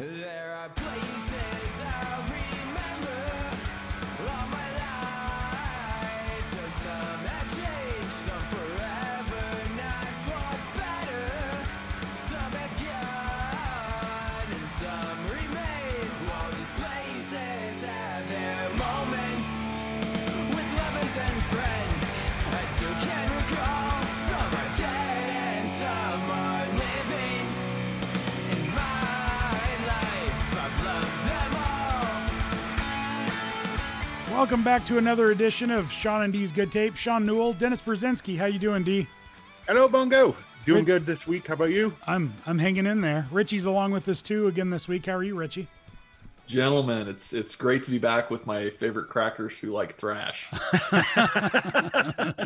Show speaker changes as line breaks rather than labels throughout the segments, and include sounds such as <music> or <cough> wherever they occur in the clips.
There are places
Welcome back to another edition of Sean and D's Good Tape. Sean Newell, Dennis Brzezinski. How you doing, D?
Hello, Bongo. Doing good this week. How about you?
I'm I'm hanging in there. Richie's along with us too again this week. How are you, Richie?
Gentlemen, it's it's great to be back with my favorite crackers who like thrash. <laughs>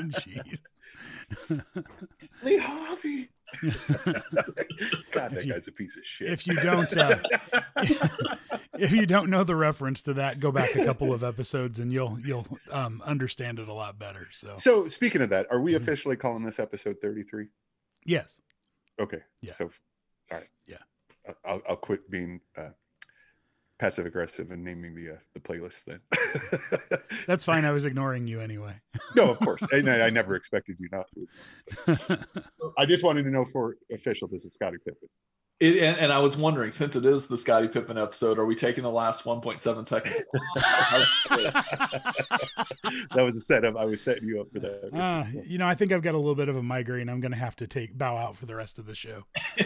Jeez.
Lee Harvey. <laughs> God,
If
that
you-
guy's a piece of shit.
If you don't uh, <laughs> if you don't know the reference to that, go back a couple of episodes and you'll you'll um, understand it a lot better. So
so, speaking of that, are we
Mhm.
officially calling this episode 33?
yes,
Okay.
Yeah.
So, all right.
Yeah.
I- I'll, I'll quit being uh, passive aggressive and naming the uh, the playlist then. <laughs>
that's fine. I was ignoring you anyway.
no, of course. I, I never expected you not to. <laughs> I just wanted to know for official, this is Scottie Pippen.
It, and, and I was wondering, since it is the Scottie Pippen episode, are we taking the last 1.7 seconds? <laughs>
That was a setup. I was setting you up for that.
Uh, you know, I think I've got a little bit of a migraine. I'm going to have to take bow out for the rest of the show. <laughs>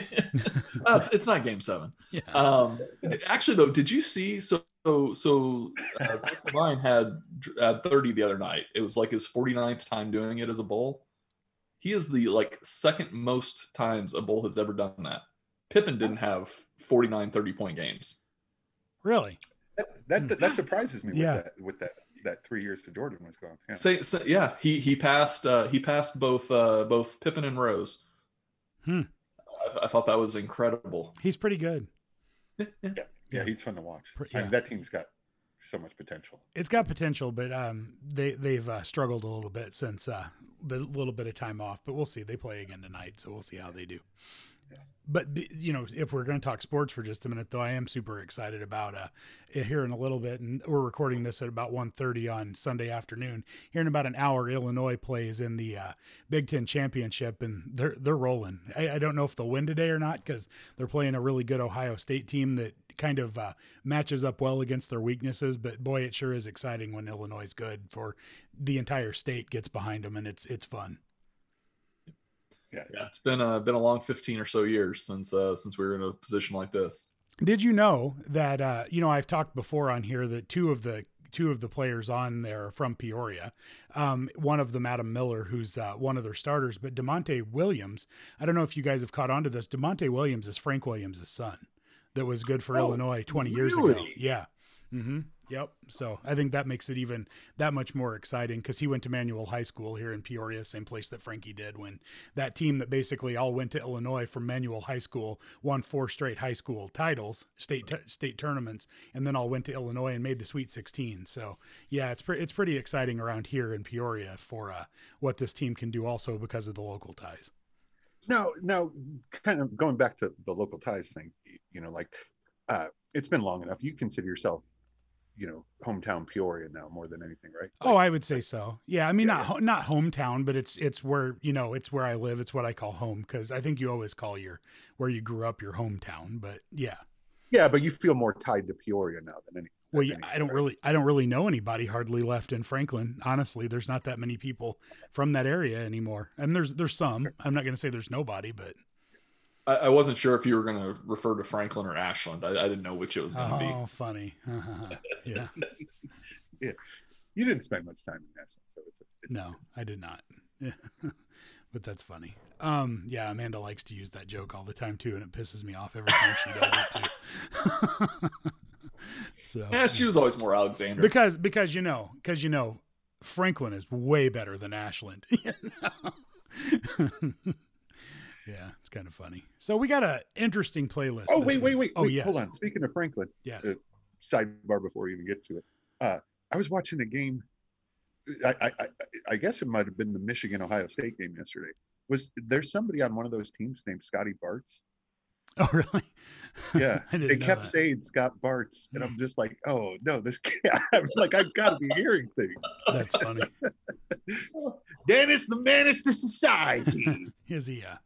Uh, it's, it's not game seven.
Yeah.
Um, actually, though, did you see? So, so, so uh, Zach LaVine had, had 30 the other night. It was like his 49th time doing it as a bull. He is the like second most times a bull has ever done that. Pippen didn't have 49 30 point games.
Really?
That that, that surprises me with
Yeah.
that with that that three years to Jordan was gone. Yeah.
Say, say yeah, he he passed uh, he passed both uh, both Pippen and Rose.
Hmm.
I, I thought that was incredible.
He's pretty good.
yeah,
Yeah.
he's fun to watch.
Pr-
I mean, that team's got so much potential.
It's got potential, but um, they they've uh, struggled a little bit since uh, the little bit of time off. But we'll see. They play again tonight, so we'll see how they do. But you know, if we're going to talk sports for just a minute, though, I am super excited about uh, it here in a little bit, and we're recording this at about 1.30 on Sunday afternoon. Here in about an hour, Illinois plays in the uh, Big Ten championship, and they're they're rolling. I, I don't know if they'll win today or not because they're playing a really good Ohio State team that kind of uh, matches up well against their weaknesses. But boy, it sure is exciting when Illinois is good for the entire state gets behind them, and it's it's fun.
Yeah.
Yeah, it's been uh, been a long 15 or so years since uh, since we were in a position like this.
Did you know that uh, you know I've talked before on here that two of the two of the players on there are from Peoria. Um, one of them, Adam Miller, who's uh, one of their starters, but Da'Monte Williams. I don't know if you guys have caught on to this. Da'Monte Williams is Frank Williams' son, that was good for
Oh,
Illinois 20 years ago. Yeah. Mm-hmm. Yep. So I think that makes it even that much more exciting because he went to Manual High School here in Peoria, same place that Frankie did. When that team that basically all went to Illinois from Manual High School won four straight high school titles, state t- state tournaments, and then all went to Illinois and made the Sweet 16. So yeah, it's pre- it's pretty exciting around here in Peoria for uh, what this team can do also because of the local ties.
Now, now, kind of going back to the local ties thing, you know, like uh, it's been long enough. You consider yourself, you know, hometown Peoria now more than anything, right?
Oh, I would say so. Yeah, I mean
Yeah,
not ho- not hometown, but it's it's where you know it's where I live. It's what I call home because I think you always call your where you grew up your hometown. But yeah,
yeah, but you feel more tied to Peoria now than any.
well, yeah, I don't
right?
really I don't really know anybody hardly left in Franklin. Honestly, there's not that many people from that area anymore. And there's there's some. I'm not going to say there's nobody, but
I, I wasn't sure if you were going to refer to Franklin or Ashland. I, I didn't know which it was going to be.
oh, funny. <laughs> <laughs> yeah,
You didn't spend much time in Ashland, so it's, it's
no, I did not. <laughs> but that's funny. Um, yeah, Amanda likes to use that joke all the time too, and it pisses me off every time she does it too. so.
Yeah, she was always more Alexander.
because because you know because you know Franklin is way better than Ashland. you know? Yeah, it's kind of funny. So we got an interesting playlist.
Oh
this
wait, wait, wait,
Oh
wait.
yes,
Hold on. Speaking of Franklin,
Yes.
Uh, sidebar before we even get to it. Uh, I was watching a game. I, I, I, I guess it might have been the Michigan Ohio State game yesterday. Was there somebody on one of those teams named Scotty Bartz? <laughs>
Oh, really? <laughs>
Yeah, they kept
that.
saying Scott Bartz, and I'm just like, oh no, this <laughs> can't. I'm like, I've got to be hearing things.
That's funny.
Dennis, the menace to society.
Is he? Uh,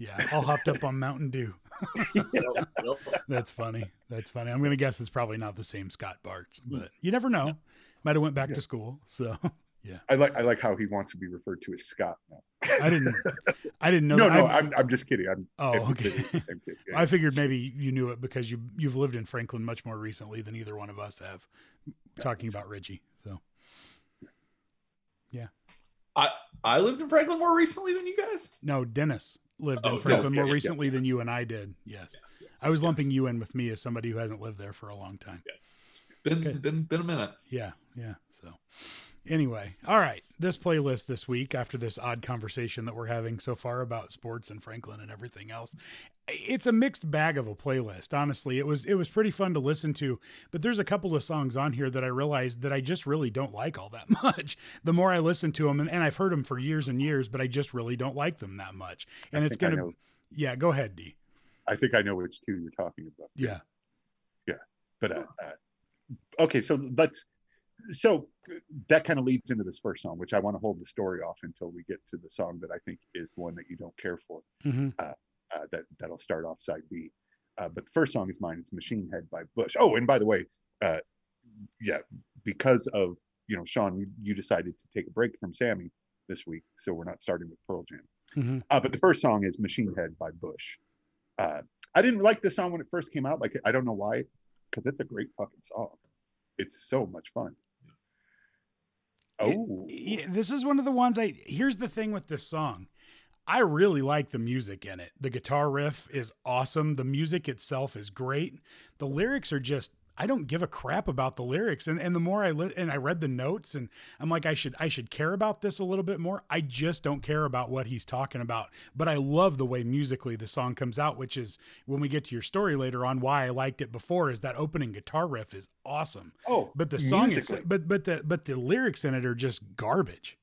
yeah, all hopped up on Mountain Dew. <laughs>
Yep, yep.
That's funny. That's funny. I'm gonna guess it's probably not the same Scott Bartz, hmm. but you never know. Might have went back
Yeah.
to school. So <laughs> yeah,
I like, I like how he wants to be referred to as Scott now.
I didn't. I didn't know.
No,
that.
no,
I,
I'm, I'm just kidding. I'm.
Oh, okay.
it's the same kid. Yeah. <laughs>
I figured maybe you knew it because you you've lived in Franklin much more recently than either one of us have. Talking about Reggie, so yeah.
I I lived in Franklin more recently than you guys.
no, Dennis lived
Oh,
in Franklin
yeah,
more
yeah,
recently than you and I did. Yes, I was lumping you in with me as somebody who hasn't lived there for a long time.
Been
Okay.
been been a minute.
Yeah, yeah. So, anyway, all right. This playlist this week, after this odd conversation that we're having so far about sports and Franklin and everything else, it's a mixed bag of a playlist. Honestly, it was it was pretty fun to listen to, but there's a couple of songs on here that I realized that I just really don't like all that <laughs> much. The more I listen to them, and, and I've heard them for years and years, but I just really don't like them that much. And
I
it's gonna, yeah. Go ahead, D.
I think I know which two you're talking about.
Yeah, yeah.
But uh, uh, okay, so let's. So that kind of leads into this first song, which I want to hold the story off until we get to the song that I think is one that you don't care for.
hmm
Uh, that that'll start off side B. Uh, but the first song is mine. It's Machine Head by Bush. Oh, and by the way, uh, yeah, because of you know Sean, you, you decided to take a break from Sammy this week, so we're not starting with Pearl Jam.
hmm
Uh, but the first song is Machine Head by Bush. Uh, I didn't like this song when it first came out. Like I don't know why, because it's a great fucking song. It's so much fun. Oh,
this is one of the ones I here's the thing with this song. I really like the music in it. The guitar riff is awesome. The music itself is great. The lyrics are just I don't give a crap about the lyrics. And and the more I li- and I read the notes and I'm like I should I should care about this a little bit more. I just don't care about what he's talking about. But I love the way musically the song comes out, which is when we get to your story later on why I liked it before is that opening guitar riff is awesome.
oh,
But the song, is, but but the but the lyrics in it are just garbage.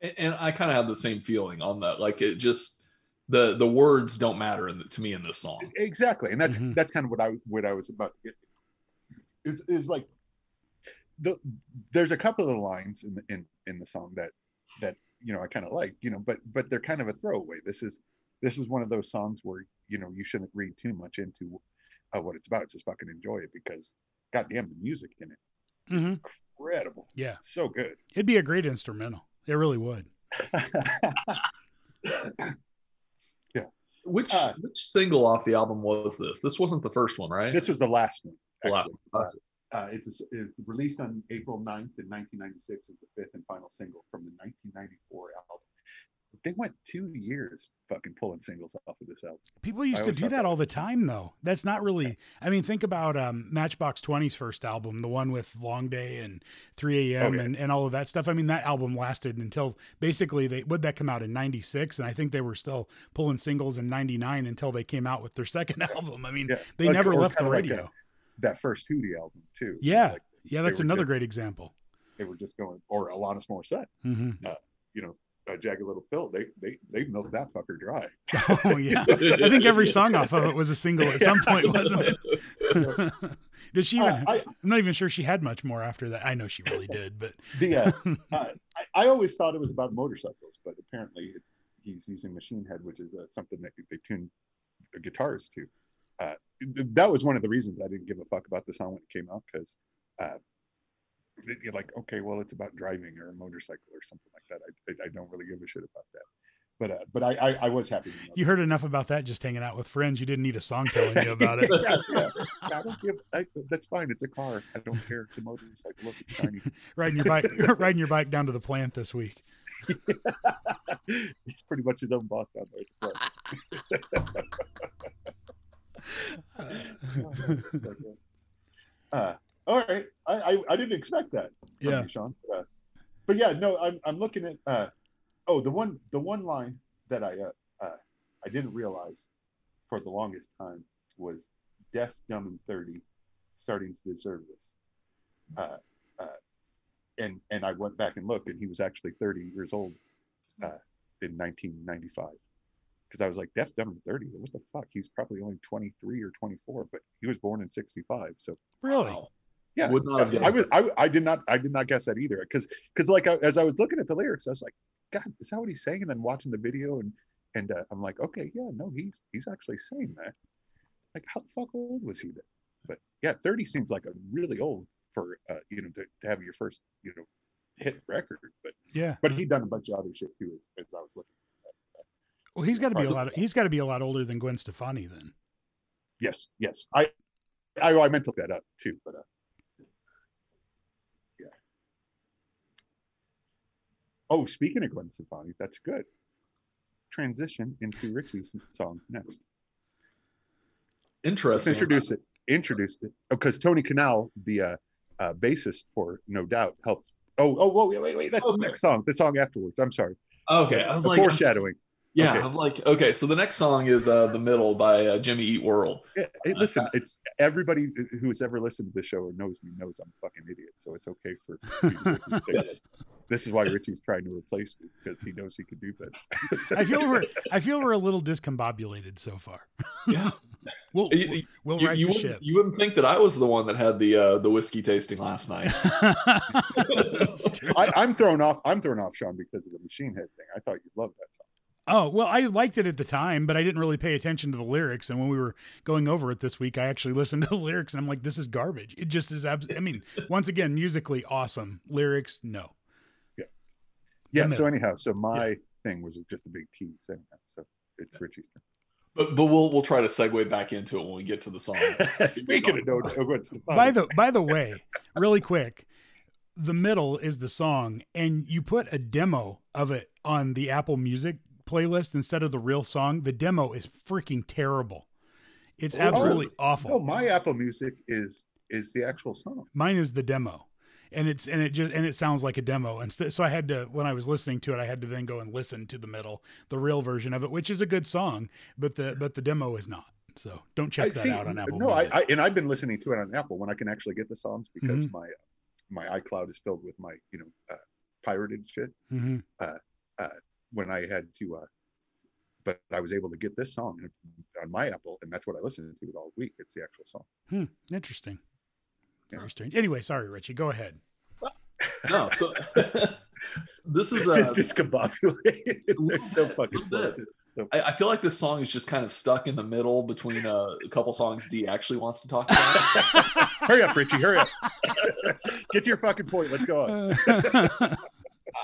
And, and I kind of have the same feeling on that. Like it just the the words don't matter in the, to me in this song.
exactly and that's
Mhm.
that's kind of what i what i was about to get is is like the there's a couple of lines in the in in the song that that you know i kind of like you know but but they're kind of a throwaway this is this is one of those songs where you know you shouldn't read too much into uh, what it's about just fucking enjoy it because goddamn the music in it is
Mhm.
incredible
Yeah,
so good
it'd be a great instrumental. It really would. <laughs>
Which
Uh,
which single off the album was this? This wasn't the first one, right?
this was the last one
The last
actually.
one.
Uh, it's, a, it's released on April 9th in 1996 as the fifth and final single from the 1994 album. They went two years fucking pulling singles off of this album.
People used to do that
that
all the time, though. That's not really. I mean, think about um, Matchbox 20's first album, the one with Long Day and 3 a.m.
Oh, yeah.
and, and all of that stuff. I mean, that album lasted until basically they would that come out in '96, and I think they were still pulling singles in '99 until they came out with their <laughs> second album. I mean,
Yeah,
they
like-
never left the
kinda like
radio.
That first Hootie album too.
Yeah.
like
yeah, that's another
just-
great example.
they were just going, or Alanis Morissette,
hmm
you know, uh, Jagged Little Pill. They they they milked that fucker dry. <laughs>
Oh yeah, I think every song off of it was a single at some point, wasn't it? <laughs> did she even?
Uh, I,
I'm not even sure she had much more after that. I know she really did, but <laughs>
the uh, uh, I, I always thought it was about motorcycles, but apparently it's he's using Machine Head, which is uh, something that they tune guitars to. Uh, th- that was one of the reasons I didn't give a fuck about the song when it came out because uh, you're like, okay, well, it's about driving or a motorcycle or something like that. I, I, I don't really give a shit about that. But uh, but I, I I was happy. To know
you heard enough about that just hanging out with friends. You didn't need a song telling you about it. <laughs>
yeah, yeah. I don't give. I, that's fine. It's a car. I don't care. It's a motorcycle. Look, it's shiny. <laughs>
riding your bike, <laughs> riding your bike down to the plant this week.
He's pretty much his own boss down there. Right. Uh, all right, I, I I didn't expect that. From
Yeah.
you, Sean. Uh, but yeah, no, I'm I'm looking at. Uh, oh, the one the one line that I uh, uh, I didn't realize for the longest time was deaf, dumb, and thirty, starting to deserve this. Uh, uh, and and I went back and looked, and he was actually 30 years old uh, in 1995. because I was like, deaf, Dumb and 30. What the fuck? He's probably only 23 or 24, but he was born in 65. So
Really?
Wow.
Yeah,
Would not have
I was I, I did not I did not guess that either because because like I, as I was looking at the lyrics, I was like, God, is that what he's saying? And then watching the video and and uh, I'm like, okay, yeah, no, he's he's actually saying that. Like, how the fuck old was he then? But yeah, 30 seems like a really old for uh, you know to, to have your first you know hit record. But
Yeah.
but he'd done a bunch of other shit too as, as I was looking.
Well, he's got to be a
So-
lot. He's got to be a lot older than Gwen Stefani then.
Yes, yes, I I, I meant to look that up too, but uh, yeah. Oh, speaking of Gwen Stefani, that's good. Transition into Richie's song next. Let's
Interesting.
introduce it. Introduce it because Tony Kanal, the uh, uh, bassist for No Doubt, helped. Oh, oh, whoa, wait, wait, wait. That's
Okay.
the next song. The song afterwards. I'm sorry.
Okay,
That's
I was like,
foreshadowing.
yeah,
okay.
I'm like, okay, so the next song is uh, "The Middle" by uh, Jimmy Eat World.
Yeah, hey, listen, it's everybody who has ever listened to the show or knows me knows I'm a fucking idiot. So it's okay for me to <laughs> make mistakes.
Yes.
This is why Richie's trying to replace me because he knows he can do that.
I feel we're I feel we're a little discombobulated so far.
Yeah, <laughs>
We'll
You- you-
we'll
you,
right
you
the
wouldn't,
ship.
you wouldn't think that I was the one that had the uh, the whiskey tasting last night. <laughs>
I, I'm thrown off. I'm thrown off, Sean, because of the Machine Head thing. I thought you'd love that song.
Oh, well, I liked it at the time, but I didn't really pay attention to the lyrics. And when we were going over it this week, I actually <laughs> listened to the lyrics and I'm like, this is garbage. It just is. Abs- I mean, once again, musically awesome. Lyrics, no.
Yeah. So anyhow, so my thing was just a big tease. Anyhow, so it's Richie's
but but we'll we'll try to segue back into it when we get to the song. <laughs>
Speaking of no, <laughs> no what's
By the by the way, really quick, the middle is the song, and you put a demo of it on the Apple Music playlist instead of the real song. The demo is freaking terrible. It's
Oh.
absolutely awful.
oh, my Apple Music is is the actual song.
Mine is the demo, and it's and it just and it sounds like a demo. And so, I had to when I was listening to it, I had to then go and listen to the middle, the real version of it, which is a good song, but the but the demo is not. So don't check
I
that
see,
out on Apple.
no, I, I and I've been listening to it on Apple when I can actually get the songs because
Mm-hmm.
my my iCloud is filled with my you know uh, pirated shit.
Mhm.
when I had to, uh, but I was able to get this song on my Apple, and that's what I listened to all week. It's the actual song.
Hmm, interesting.
Yeah.
Very strange. Anyway, sorry, Richie. Go ahead.
No, so <laughs> this is
It's
uh,
discombobulated. There's no fucking
little bit.
So
I, I feel like this song is just kind of stuck in the middle between uh, a couple songs D actually wants to talk about. <laughs>
hurry up, Richie, hurry up. <laughs> Get to your fucking point. Let's go on.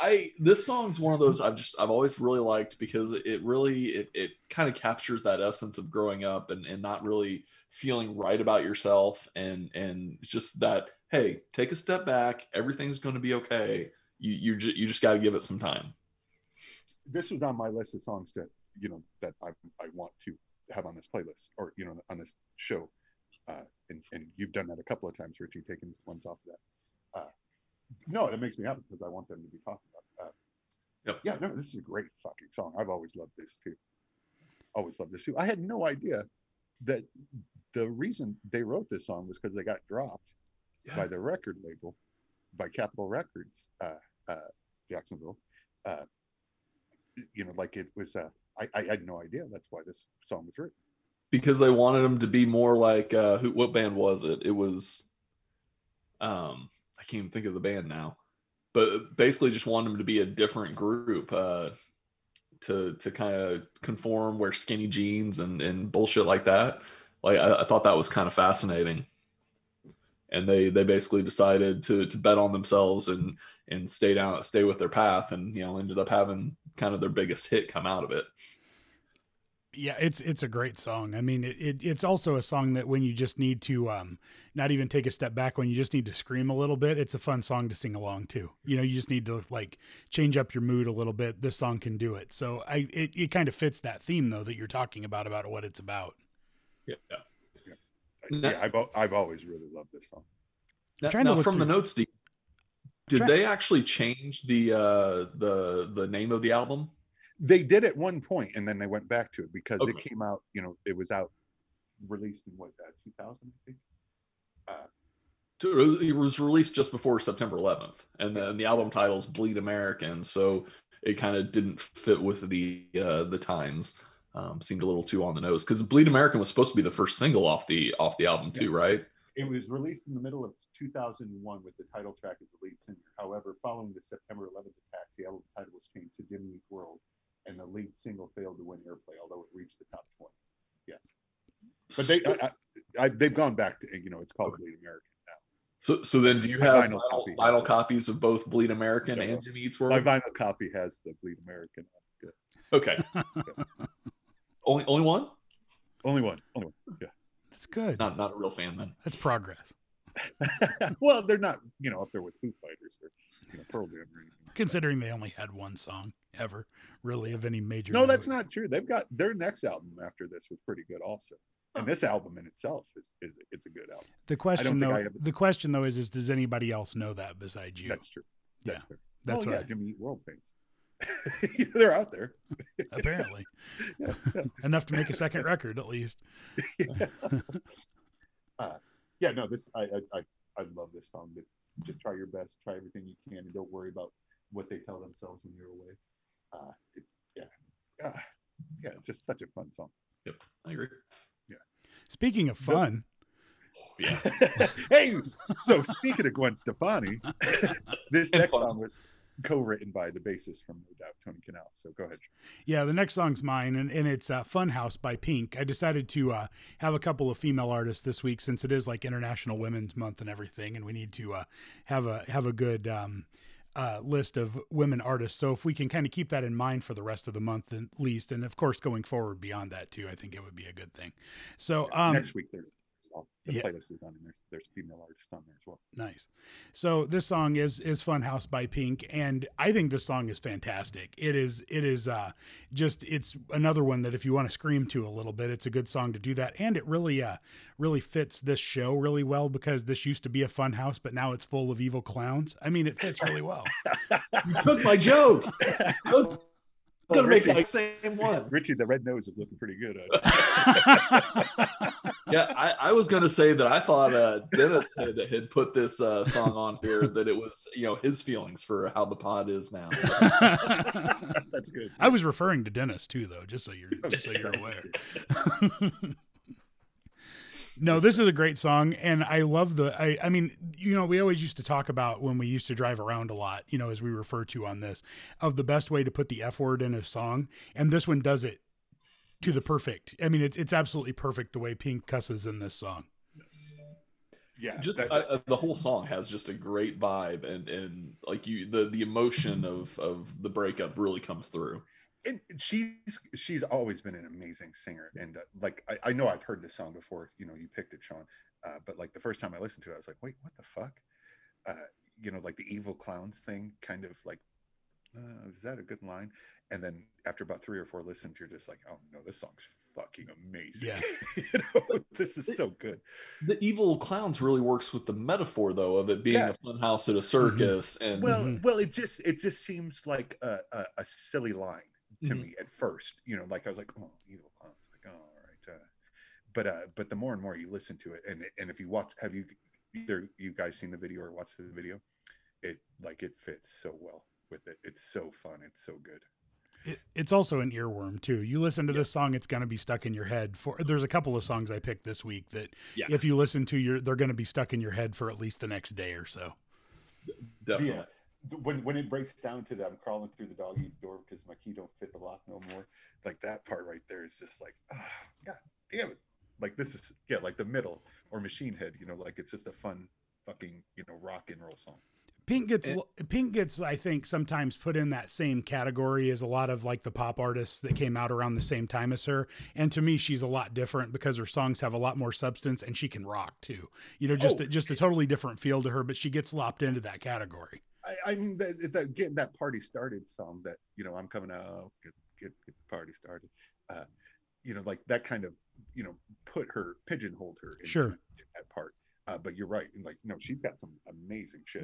I this song's one of those I've just I've always really liked because it really it, it kind of captures that essence of growing up and, and not really feeling right about yourself and and just that hey take a step back everything's going to be okay you you, ju- you just got to give it some time
This was on my list of songs that you know that I I want to have on this playlist or you know on this show. Uh, and, and you've done that a couple of times, Richie, taking ones off of that. Uh, no, that makes me happy because I want them to be talking about. Uh,
Yep.
Yeah, no, this is a great fucking song. I've always loved this too. Always loved this too. I had no idea that the reason they wrote this song was because they got dropped by the record label, by Capitol Records, uh, uh, Jacksonville. Uh, you know, like it was. Uh, I, I had no idea. That's why this song was written.
because they wanted them to be more like uh who what band was it it was um i can't even think of the band now but basically just wanted them to be a different group uh to to kind of conform wear skinny jeans and and bullshit like that like I, I thought that was kind of fascinating and they they basically decided to to bet on themselves and and stay down stay with their path and you know ended up having kind of their biggest hit come out of it
yeah, it's it's a great song. I mean, it, it it's also a song that when you just need to um not even take a step back, when you just need to scream a little bit, it's a fun song to sing along to. You know, you just need to like change up your mood a little bit. This song can do it. So I it, it kind of fits that theme though that you're talking about about what it's about.
Yeah
Yeah, I've I've always really loved this song.
Now,
trying to
now
look
from the notes, Steve, did they actually change the uh, the the name of the album?
They did at one point, and then they went back to it because it came out. You know, it was out, released in what uh, 2000, I think.
To- It was released just before September 11th, and then the album title's "Bleed American," so it kind of didn't fit with the uh, the times. Um, seemed a little too on the nose because Bleed American was supposed to be the first single off the off the album too, right?
It was released in the middle of 2001 with the title track as the lead singer. However, following the September 11th attacks, the album title was changed to Jimmy Eat World, and the lead single failed to win airplay, although it reached the top 20. Yes, but they
so,
I, I, they've gone back to you know it's called Bleed American now.
so, so then do you have
vinyl
vinyl,
copy
vinyl copies of both Bleed American
Yeah.
and Jimmy Eats
My vinyl copy has the Bleed American. Good.
Okay. <laughs> only only one?
Only one. Only one. Yeah.
That's good.
Not not a real fan then.
That's progress. <laughs>
well, they're not you know up there with Foo Fighters or you know Pearl Jam or anything. like.
Considering they only had one song ever, really, of any major.
No, that's not true. They've got their next album after this was pretty good also. And this album in itself is, is it's a good album.
The question, though,
I ever-
the question though is, is does anybody else know that besides you?
That's true. That's fair.
That's
oh, yeah,
what-
Jimmy Eat World fans. <laughs> They're out there. <laughs>
Apparently,
Yeah. <laughs>
enough to make a second record at least.
uh, yeah, no, this I, I I I love this song. But just try your best, try everything you can, and don't worry about what they tell themselves when you're away. Uh, it, yeah, uh, yeah, just such a fun song.
Yep, I agree. Yeah.
Speaking of
Nope.
fun,
Yeah.
hey, so speaking of Gwen Stefani, this
And
next
fun.
song was co-written by the bassist from No Doubt, Tony Kanal. So go ahead.
yeah, the next song's mine, and, and it's uh, "Funhouse" by Pink. I decided to uh, have a couple of female artists this week since it is like International Women's Month and everything, and we need to uh, have a have a good um, uh, list of women artists. So if we can kind of keep that in mind for the rest of the month at least, and of course going forward beyond that too, I think it would be a good thing. So um,
Next week there's all the
yeah.
playlist is on there. There's female artists on there as well.
Nice. So this song is is Funhouse by Pink, and I think this song is fantastic. It is it is uh, just it's another one that if you want to scream to a little bit, it's a good song to do that, and it really uh really fits this show really well because this used to be a fun house, but now it's full of evil clowns. I mean, it fits really well. <laughs>
You took my joke. <laughs> I
Oh,
gonna make
Richie.
that same one. <laughs>
Richie, the red nose is looking pretty good. <laughs>
Yeah, I, I was gonna say that I thought uh, Dennis had, had put this uh, song on here that it was you know his feelings for how the pod is now. <laughs>
That's good.
I was referring to Dennis too, though, just so you're just so you're aware. No, this is a great song, and I love the. I, I mean, you know, we always used to talk about when we used to drive around a lot, you know, as we refer to on this, of the best way to put the F word in a song, and this one does it to the perfect. I mean, it's it's absolutely perfect the way Pink cusses in this song. Yes.
yeah,
just
that-
uh, uh, the whole song has just a great vibe and and like you the the emotion of of the breakup really comes through.
And she's she's always been an amazing singer. And uh, like I, I know i've heard this song before you know you picked it sean uh, but like the first time i listened to it i was like wait what the fuck? Uh, you know like the evil clowns thing kind of like uh, is that a good line? And then after about three or four listens you're just like oh no this song's fucking amazing.
Yeah. <laughs>
you know this is so good.
The evil clowns really works with the metaphor though of it being
Yeah.
a fun house at a circus and
well
Mhm.
well it just it just seems like a, a, a silly line to
Mhm.
me at first you know like i was like oh evil clowns like oh all right uh, but uh but the more and more you listen to it and and if you watch have you either you guys seen the video or watched the video it like it fits so well with it it's so fun it's so good
It, it's also an earworm too. You listen to this song, it's going to be stuck in your head. For there's a couple of songs I picked this week that
Yeah.
if you listen to, your they're going to be stuck in your head for at least the next day or so.
definitely.
yeah th- when when it breaks down to that i'm crawling through the doggy door because my key don't fit the lock no more like that part right there is just like ah yeah damn it like this is yeah like the middle or machine head you know like it's just a fun fucking you know rock and roll song
Pink gets
And-
Pink gets I think sometimes put in that same category as a lot of like the pop artists that came out around the same time as her. And to me, she's a lot different because her songs have a lot more substance and she can rock too. You know, just
Oh.
a, just a totally different feel to her, but she gets lopped into that category.
I, I mean, that, that getting that party started song that you know I'm coming out, get get, get the party started. Uh, you know, like that kind of you know put her pigeonholed her into
Sure.
that part. Uh, but you're right, like no, she's got some amazing shit.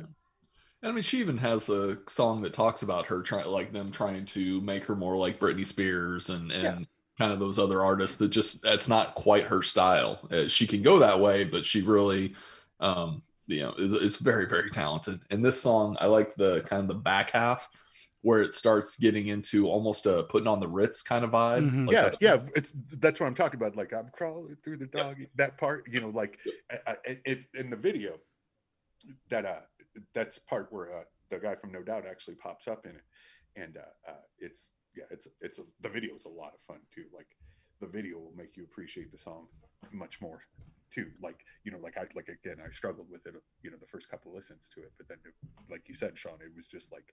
And I mean, she even has a song that talks about her trying, like them trying to make her more like Britney Spears and and
Yeah.
kind of those other artists that just that's not quite her style. Uh, she can go that way, but she really, um, you know, is, is very very talented. And this song, I like the kind of the back half where it starts getting into almost a putting on the Ritz kind of vibe.
Mhm.
Like
yeah,
that's-
yeah, it's that's what I'm talking about. Like I'm crawling through the
Yep.
dog. That part, you know, like
Yep.
I, I, it, in the video, that uh, that's part where uh, the guy from No Doubt actually pops up in it, and uh, uh it's yeah, it's it's a, the video is a lot of fun too. Like the video will make you appreciate the song much more too. Like you know, like I like again, I struggled with it, you know, the first couple listens to it, but then like you said, Sean, it was just like,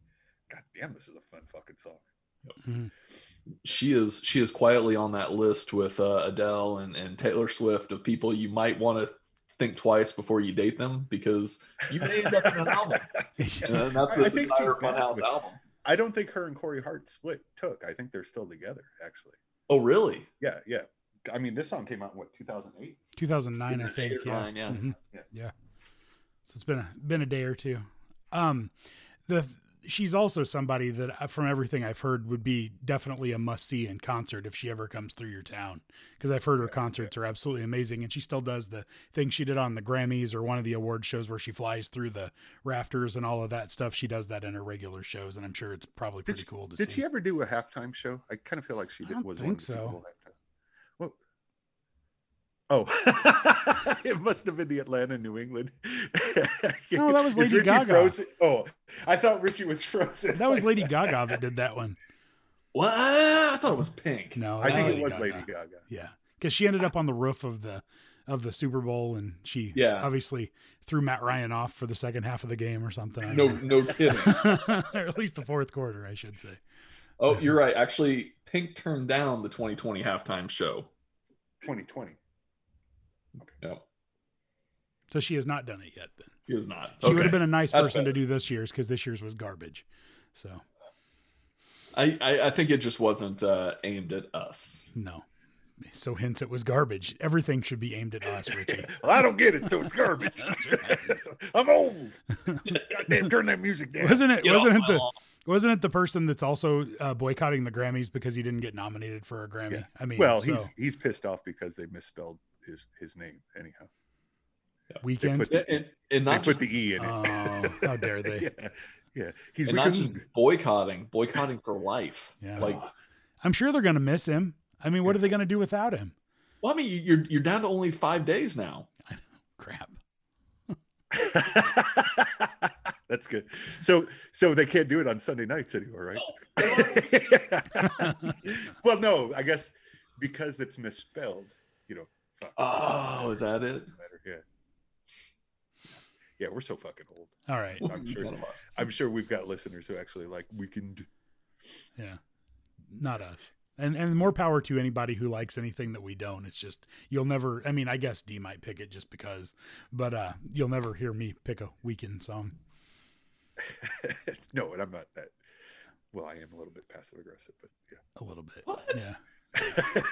God damn, this is a fun fucking song.
Mhm.
she is she is quietly on that list with uh, Adele and, and Taylor Swift of people you might want to think twice before you date them because you may end up in an album. <laughs> And that's
I- I think
entire Funhouse
but-
album.
I don't think her and Carey Hart split took. I think they're still together, actually.
Oh, really?
Yeah, yeah. I mean, this song came out in what 2008.
2009, I think. Yeah.
nine, yeah.
Mhm.
Yeah.
Yeah. So it's been a been a day or two. Um, the she's also somebody that, uh, from everything I've heard, would be definitely a must see in concert if she ever comes through your town. Because I've heard her concerts are absolutely amazing, and she still does the thing she did on the Grammys or one of the award shows where she flies through the rafters and all of that stuff. She does that in her regular shows, and I'm sure it's probably pretty
she-
cool to
Did
see.
Did she ever do a halftime show? I kind of feel like she
I
did.
don't
was
think
one of the Super
so.
Bowl halftime. Well, oh, <laughs> it must have been the Atlanta, New England. <laughs>
No, that was Lady Gaga.
Frozen? Oh, I thought Richie was <laughs> frozen.
that was Lady Gaga that did that one.
What? I thought it was Pink.
No,
I think
Lady
it was
Gaga.
Lady Gaga.
Yeah, because she ended up on the roof of the of the Super Bowl, and she
Yeah.
obviously threw Matt Ryan off for the second half of the game or something.
No, no kidding.
or at least the fourth quarter, I should say.
Oh, you're right. Actually, Pink turned down the 2020 halftime show.
2020.
No,
So she has not done it yet. Then
he is not.
she would have been a nice
That's
person to do this year's because this year's was garbage. So
I, I, I think it just wasn't uh, aimed at us.
no. So hence it was garbage. Everything should be aimed at us, Richie. <laughs>
Well, I don't get it, so it's garbage. <laughs> I'm old. Goddamn, turn that music down.
Wasn't it?
Get
Wasn't it the?
lawn.
Wasn't it the person that's also uh, boycotting the Grammys because he didn't get nominated for a Grammy?
Yeah.
I mean,
Well,
so,
he's he's pissed off because they misspelled his his name. Anyhow,
Weeknd.
put
And, and, and
they
not
put the e in it.
Oh, <laughs> how dare they?
yeah, yeah. He's
and not just boycotting, boycotting for life.
Yeah.
Like,
I'm sure they're going to miss him. I mean, what are they going to do without him?
well, I mean, you're you're down to only five days now. <laughs>
Crap. <laughs>
That's good. So so they can't do it on Sunday nights anymore, right? Oh, well, no, I guess because it's misspelled. You know. Fuck.
Oh, is that it?
Yeah. Yeah, we're so fucking old.
All right.
I'm <laughs> sure. I'm sure we've got listeners who actually like Weeknd.
Yeah. Not us. And and more power to anybody who likes anything that we don't. It's just you'll never I mean, I guess D might pick it just because, but uh you'll never hear me pick a Weeknd song. <laughs>
no, and I'm not that. Well, I am a little bit passive aggressive, but yeah.
A little bit.
What?
Yeah. <laughs>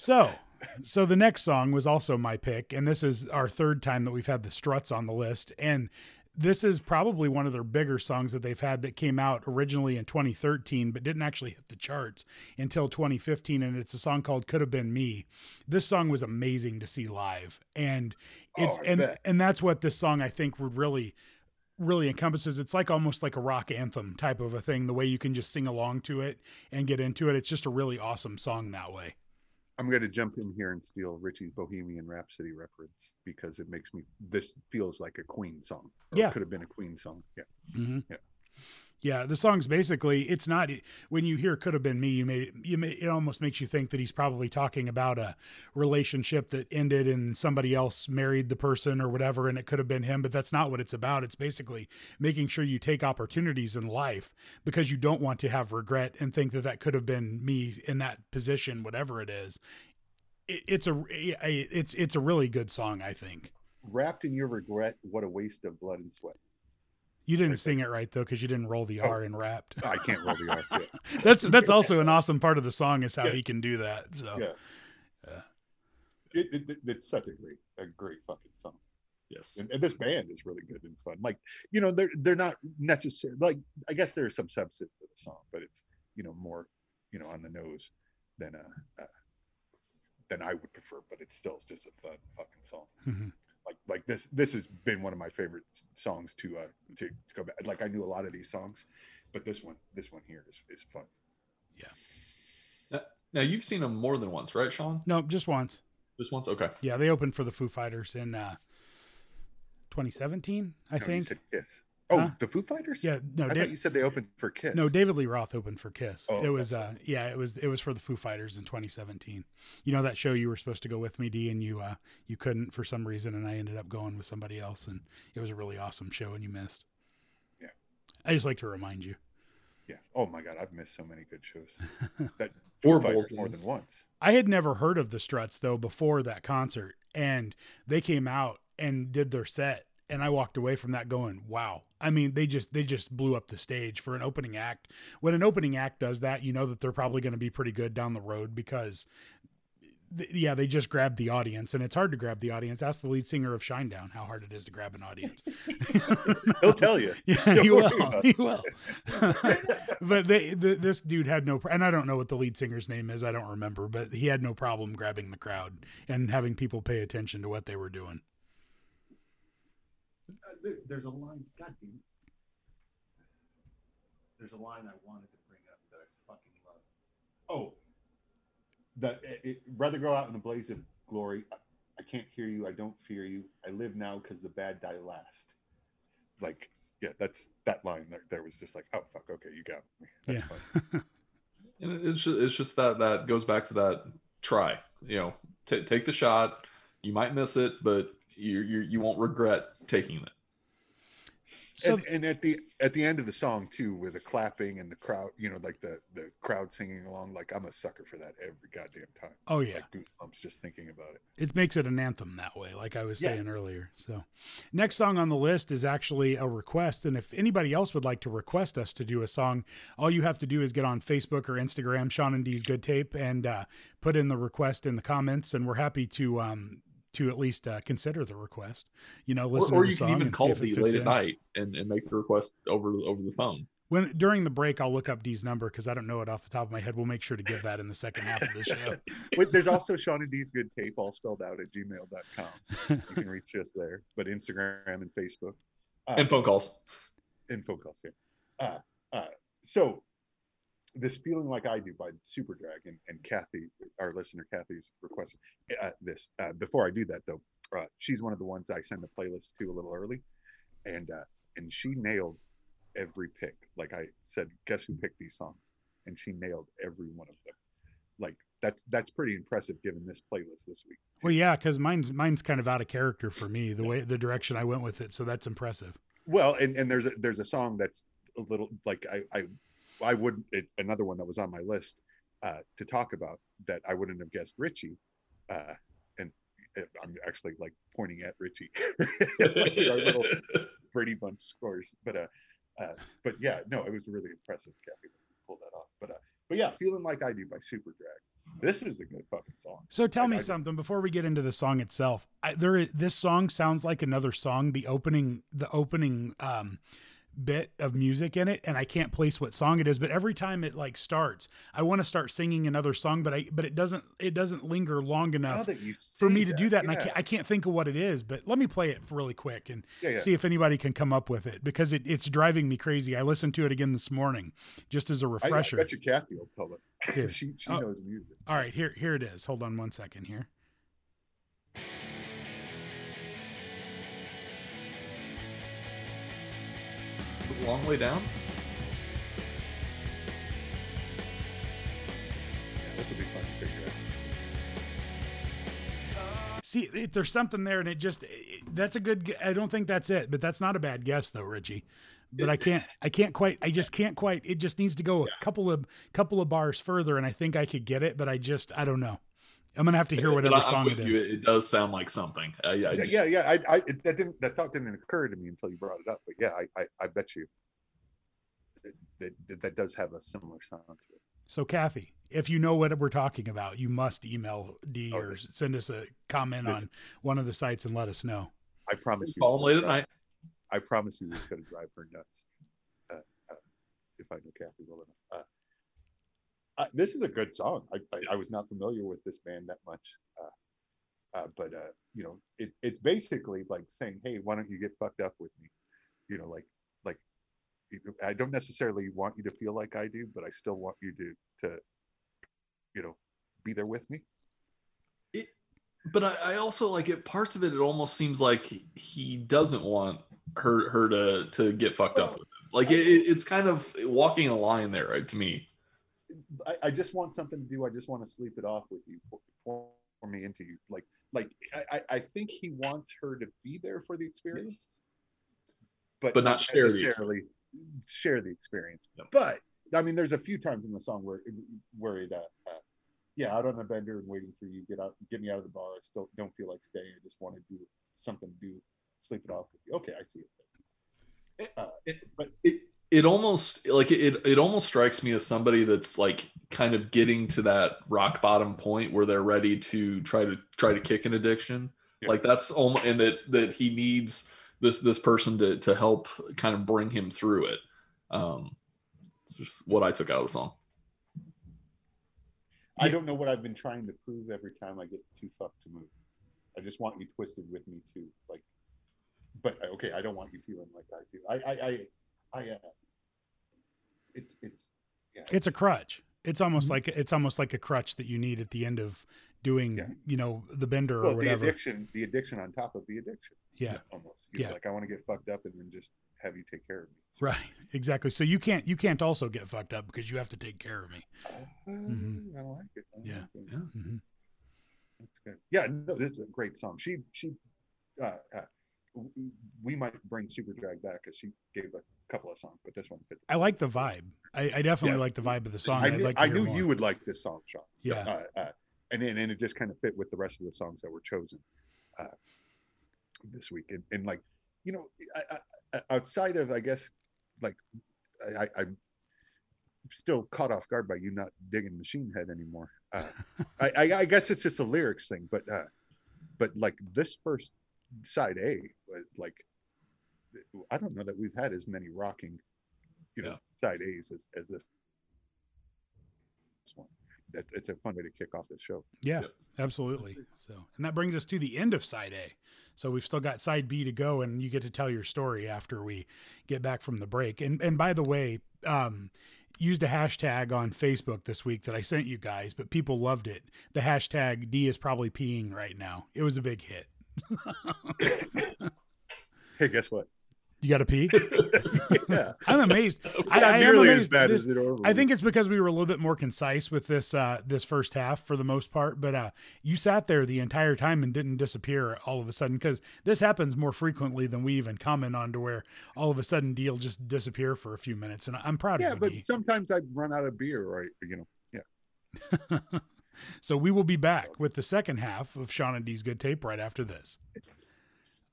So, so the next song was also my pick, and this is our third time that we've had the Struts on the list, and this is probably one of their bigger songs that they've had that came out originally in 2013, but didn't actually hit the charts until 2015, and it's a song called "Could Have Been Me." This song was amazing to see live, and oh, it's
Oh,
and
bet.
and that's what this song I think would really really encompasses it's like almost like a rock anthem type of a thing the way you can just sing along to it and get into it it's just a really awesome song that way
I'm going to jump in here and steal Richie's Bohemian Rhapsody reference because it makes me. This feels like a Queen song.
Yeah.
could have been a Queen song. Yeah.
Mm-hmm.
Yeah.
Yeah, the song's basically it's not when you hear "Could Have Been Me," you may you may it almost makes you think that he's probably talking about a relationship that ended and somebody else married the person or whatever, and it could have been him. But that's not what it's about. It's basically making sure you take opportunities in life because you don't want to have regret and think that that could have been me in that position, whatever it is. It, it's a it's it's a really good song, I think.
Wrapped in your regret, what a waste of blood and sweat.
You didn't sing it right though because you didn't roll the
Oh.
R in wrapped.
I can't roll the R. Yeah. <laughs>
that's that's also an awesome part of the song is how
Yeah.
he can do that. So
Yeah.
Yeah.
It, it, it- it's such a great, a great fucking song.
Yes.
And, and this band is really good and fun. Like, you know, they're they're not necessarily like I guess there's some substance to the song, but it's you know more you know on the nose than uh, uh than I would prefer. But it's still just a fun fucking song.
Mhm.
Like like this this has been one of my favorite songs to uh to, to go back. Like I knew a lot of these songs, but this one, this one here is, is fun.
Yeah now you've seen them more than once, right, Sean?
No, just once.
Just once. Okay.
Yeah, they opened for the Foo Fighters in uh, 2017, I
No, you
think.
said Kiss. Oh,
Huh?
the Foo Fighters.
Yeah, no,
I
Da-
thought you said they opened for Kiss.
no, David Lee Roth opened for Kiss.
Oh,
it was, uh, yeah, it was, it was for the Foo Fighters in 2017. You know that show you were supposed to go with me, D, and you, uh, you couldn't for some reason, and I ended up going with somebody else, and it was a really awesome show, and you missed.
Yeah.
I just like to remind you.
Yeah. Oh my God, I've missed so many good shows. <laughs> That
Four
Foo Fighters more than once.
I had never heard of the Struts though before that concert, and they came out and did their set, and I walked away from that going, "Wow!" I mean, they just they just blew up the stage for an opening act. When an opening act does that, you know that they're probably going to be pretty good down the road because, th- yeah, they just grabbed the audience, and it's hard to grab the audience. Ask the lead singer of Shinedown how hard it is to grab an audience. <laughs>
He'll tell you. <laughs>
Yeah, he will. He will. <laughs> but they, the, this dude had no, and I don't know what the lead singer's name is. I don't remember, but he had no problem grabbing the crowd and having people pay attention to what they were doing.
There- there's a line. God damn. it. There's a line I wanted to bring up that I fucking love. Oh, that it, it, rather go out in a blaze of glory. I, I can't hear you. I don't fear you. I live now because the bad die last. Like, yeah, that's that line. There, there was just like, oh fuck, okay, you got me. That's
Yeah.
fun. <laughs>
And it's just, it's just that that goes back to that try. You know, t- take the shot. You might miss it, but you you you won't regret taking it.
So
and, and at the at the end of the song too, with the clapping and the crowd, you know, like the the crowd singing along. Like I'm a sucker for that every goddamn time.
Oh yeah,
Like goosebumps just thinking about it.
it makes it an anthem that way, like I was
Yeah.
saying earlier. So, next song on the list is actually a request, and if anybody else would like to request us to do a song, all you have to do is get on Facebook or Instagram, Sean and D's Good Tape, and uh, put in the request in the comments, and we're happy to um to at least uh, consider the request. You know,
Or,
listen
or
to the
you
song
can even
and see
call
if it
me
fits
late
in.
at night and, and make the request over over the phone.
When during the break, I'll look up D's number because I don't know it off the top of my head. We'll make sure to give that in the second half of the show. <laughs>
Wait, there's also Sean and D's good tape, all spelled out at gmail.com. You can reach us there, but Instagram and Facebook. Uh,
And phone calls.
and phone calls here. Uh, uh, so this feeling like I do by Superdrag and, and Kathy, our listener Kathy's request uh, this. Uh, before I do that though, uh, she's one of the ones I send the playlist to a little early, and uh, and she nailed every pick. Like I said, guess who picked these songs? And she nailed every one of them. Like that's that's pretty impressive given this playlist this week. too.
Well, yeah, because mine's mine's kind of out of character for me. The way the direction I went with it, so that's impressive.
Well, and, and there's a there's a song that's a little like I I I would it's another one that was on my list uh, to talk about that I wouldn't have guessed Richie, uh, and I'm actually like pointing at Richie, <laughs> like our little <laughs> Brady Bunch scores. But uh, uh, but yeah, no, it was really impressive, Kathy, when you pulled that off. But uh, but yeah, feeling like I do by Superdrag. This is a good fucking song.
So tell
I-
me
I-
something before we get into the song itself. I, there, this song sounds like another song. The opening, the opening um, bit of music in it, and I can't place what song it is. But every time it like starts, I want to start singing another song, but I but it doesn't it doesn't linger long enough for me to do that, and I can't I can't think of what it is. But let me play it really quick and
Yeah, yeah.
see if anybody can come up with it because it, it's driving me crazy. I listened to it again this morning just as a
refresher. I bet you Kathy will tell us. She she
Oh.
knows music.
All right, here here it is. Hold on one second here.
A long way down.
Yeah, this will be fun to figure out.
See, it, there's something there, and it just it, that's a good. I don't think that's it, but that's not a bad guess though, Richie. But I can't, I can't quite, I just can't quite. It just needs to go a couple of couple of bars further, and I think I could get it, but I just, I don't know. I'm gonna have to hear whatever
I-
song it
with you. It, it does sound like something. I, I
yeah,
just,
yeah, yeah. I, I it, that didn't that thought didn't occur to me until you brought it up. But yeah, I, I, I bet you that, that that does have a similar sound to it.
So, Kathy, if you know what we're talking about, you must email D
Oh,
or
this-
send us a comment
this-
on one of the sites and let us know.
I promise you.
Call them late at
uh,
night.
I promise you, it's going to drive her nuts. Uh, uh, if I know Kathy well enough. Uh, uh, this is a good song. I, I, I was not familiar with this band that much, uh, uh, but uh, you know, it, it's basically like saying, "Hey, why don't you get fucked up with me?" You know, like like I don't necessarily want you to feel like I do, but I still want you to to you know be there with me.
It, but I, I also like it. Parts of it, it almost seems like he- doesn't want her her to to get fucked up with him. Like it- it's kind of walking a line there, right? To me,
I, I just want something to do. I just want to sleep it off with you, pour, pour, pour me into you. Like, like I, I- I think he wants her to be there for the experience, but,
But not share the
share the experience.
Yep.
But I mean, there's a few times in the song where where it, uh, uh, yeah, out on the bender and waiting for you, get out, get me out of the bar. I still don't feel like staying. I just want to do something to do, sleep it off with you. Okay, I see it.
it it almost like it it almost strikes me as somebody that's like kind of getting to that rock bottom point where they're ready to try to try to kick an addiction.
Yeah.
Like that's almost and that that he needs this this person to to help kind of bring him through it. Um, it's just what I took out of the song.
I
Yeah.
don't know what I've been trying to prove every time I get too fucked to move. I just want you twisted with me too, like. But okay, I don't want you feeling like I do. I, I, I, I. Uh, it's, it's, yeah.
It's a crutch. It's almost like it's almost like a crutch that you need at the end of doing,
Yeah.
you know, the bender or
well, the addiction, the addiction on top of the addiction.
Yeah.
almost. You're
Yeah.
Like I want to get fucked up and then just have you take care of me.
Right. <laughs> Exactly. So you can't you can't also get fucked up because you have to take care of me.
Uh,
Mhm.
I like it. I
Yeah.
like it.
Yeah.
hmm
That's good. Yeah, no, this is a great song. She she uh, uh we might bring Superdrag back because she gave a couple of songs, but this one fit.
I like the vibe. I, I definitely
Yeah.
like the vibe of the song.
I, knew,
like
I knew you would like this song, Sean.
Yeah.
Uh, uh, and then and it just kind of fit with the rest of the songs that were chosen uh, this week. And, and like, you know, I, I, outside of I guess like I, I'm still caught off guard by you not digging Machine Head anymore. Uh, <laughs> I, I, I guess it's just a lyrics thing, but uh, but like this first side A, like I don't know that we've had as many rocking, you know, side A's as, as this one. That it's a fun way to kick off the show.
Yeah,
Yep.
absolutely. So, and that brings us to the end of side A. So we've still got side B to go, and you get to tell your story after we get back from the break. And and by the way, um, used a hashtag on Facebook this week that I sent you guys, but people loved it. The hashtag D is probably peeing right now. It was a big hit. <laughs> <laughs>
Hey, guess what?
You got to pee?
yeah, <laughs> <laughs>
I'm amazed. <laughs> I,
not
I am amazed.
bad
This-
as it over.
I think it's because we were a little bit more concise with this uh this first half for the most part, but uh you sat there the entire time and didn't disappear all of a sudden because this happens more frequently than we even comment on to where all of a sudden deal just disappear for a few minutes and I'm proud
yeah,
of you. Yeah, but. D.
sometimes I run out of beer, right? You know, yeah.
So we will be back with the second half of Sean and D's good tape right after this.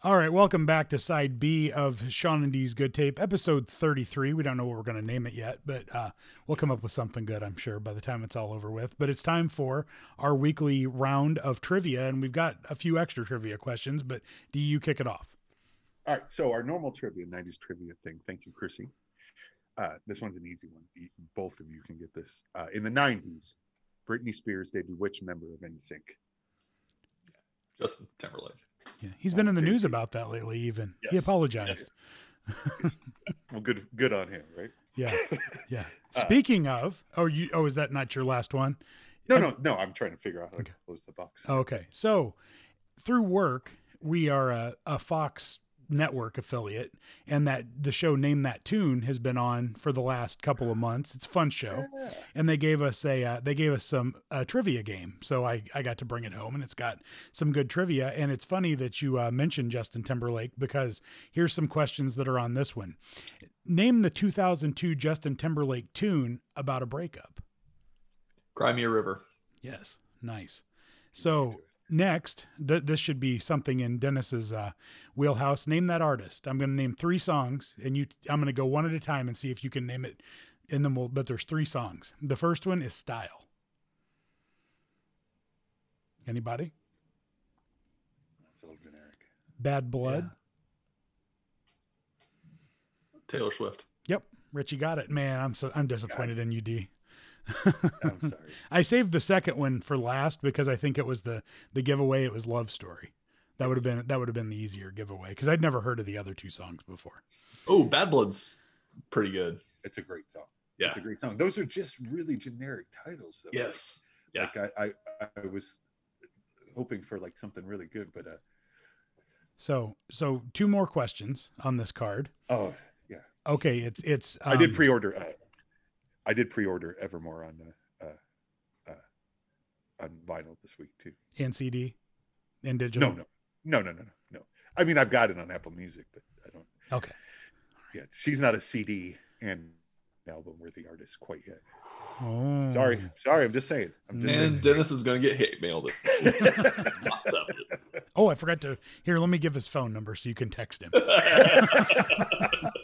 All right, welcome back to side B of Sean and D's good tape, episode 33. We don't know what we're going to name it yet, but uh, we'll come up with something good, I'm sure, by the time it's all over with. But it's time for our weekly round of trivia, and we've got a few extra trivia questions, but D, you kick it off.
All right, so our normal trivia, 90s trivia thing. Thank you, Chrissy. Uh, this one's an easy one. Both of you can get this. Uh, in the 90s, Britney Spears debuted which member of NSYNC?
Justin Timberlake.
Yeah, he's been in the news about that lately, even. He
Yes.
apologized. <laughs>
Well, good, good on him, right?
Yeah, <laughs> yeah.
Uh,
Speaking of, oh, you, oh, is that not your last one?
No, no, no. I'm trying to figure out how
Okay.
to close the box.
Okay. So through work, we are a, a Fox network affiliate, and that the show Name That Tune has been on for the last couple of months. It's a fun show. And they gave us a uh, they gave us some a trivia game. So I, I got to bring it home and it's got some good trivia. And it's funny that you uh, mentioned Justin Timberlake because here's some questions that are on this one. Name the 2002 Justin Timberlake tune about a breakup.
Cry Me a River.
Yes, nice. So next, th- this should be something in Dennis's uh, wheelhouse. Name that artist. I'm going to name three songs, and you. I'm going to go one at a time and see if you can name it. And then we'll. But there's three songs. The first one is "Style." Anybody?
It's a little generic.
Bad Blood.
Taylor Swift.
Yep, Richie got it. Man, I'm so I'm disappointed in you, D.
I'm <laughs> sorry.
I saved the second one for last because I think it was the the giveaway. It was Love Story. That would have been that would have been the easier giveaway because I'd never heard of the other two songs before.
Oh, Bad Bloods. pretty good.
It's a great song.
Yeah.
It's a great song. Those are just really generic titles. Though.
Yes. Yeah.
Like I, I, I was hoping for like something really good, but uh,
So so two more questions on this card.
oh yeah,
Okay, it's it's.
I did
um,
pre-order. Uh, I did pre-order Evermore on uh, uh, uh, on vinyl this week too.
and CD and digital.
No, no, no, no, no, no, no. I mean, I've got it on Apple Music, but I don't.
Okay.
Yeah, she's not a CD and album worthy artist quite yet.
Oh.
Sorry, sorry. I'm just saying. I'm just
And Dennis is going to get hate mailed. <laughs> Lots of it.
Oh, I forgot to. Here, let me give his phone number so you can text him. <laughs>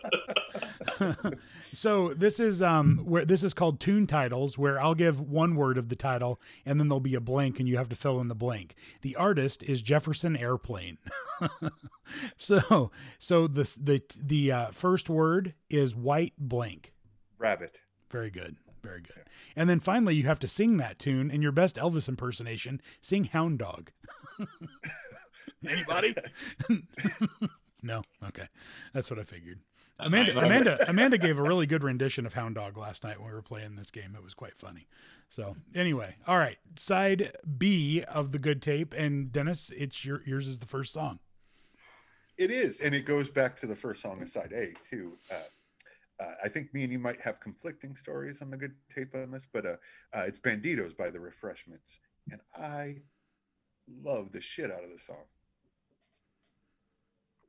<laughs> so this is um where this is called tune titles where I'll give one word of the title and then there'll be a blank and you have to fill in the blank. The artist is Jefferson Airplane. <laughs> so so the the the uh, first word is white blank.
Rabbit.
Very good. Very good. And then finally you have to sing that tune in your best Elvis impersonation, sing Hound Dog. <laughs> Anybody? no. Okay. That's what I figured. <laughs> Amanda Amanda Amanda gave a really good rendition of Hound Dog last night when we were playing this game. It was quite funny. So anyway, all right. Side B of the good tape, and Dennis, it's your yours is the first song.
It is, and it goes back to the first song of side A too. Uh, uh, I think me and you might have conflicting stories on the good tape on this, but uh, uh, it's "Banditos" by the Refreshments, and I love the shit out of the song.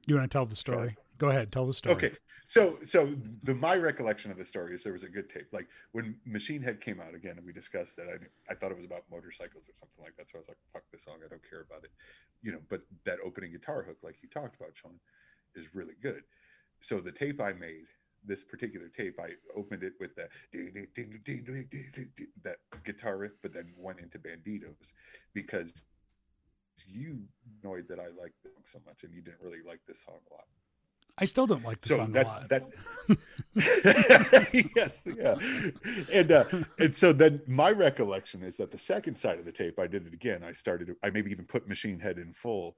You want to tell the story? Go ahead, tell the story.
Okay, so so the my recollection of the story is there was a good tape. Like when Machine Head came out again, and we discussed that. I I thought it was about motorcycles or something like that. So I was like, "Fuck this song, I don't care about it," you know. But that opening guitar hook, like you talked about, Sean, is really good. So the tape I made, this particular tape, I opened it with the that guitar riff, but then went into Banditos because you annoyed that I liked them so much, and you didn't really like this song a lot.
I still don't like the
so
song
that's
a lot.
that <laughs> <laughs> yes yeah and uh and so then my recollection is that the second side of the tape i did it again i started i maybe even put machine head in full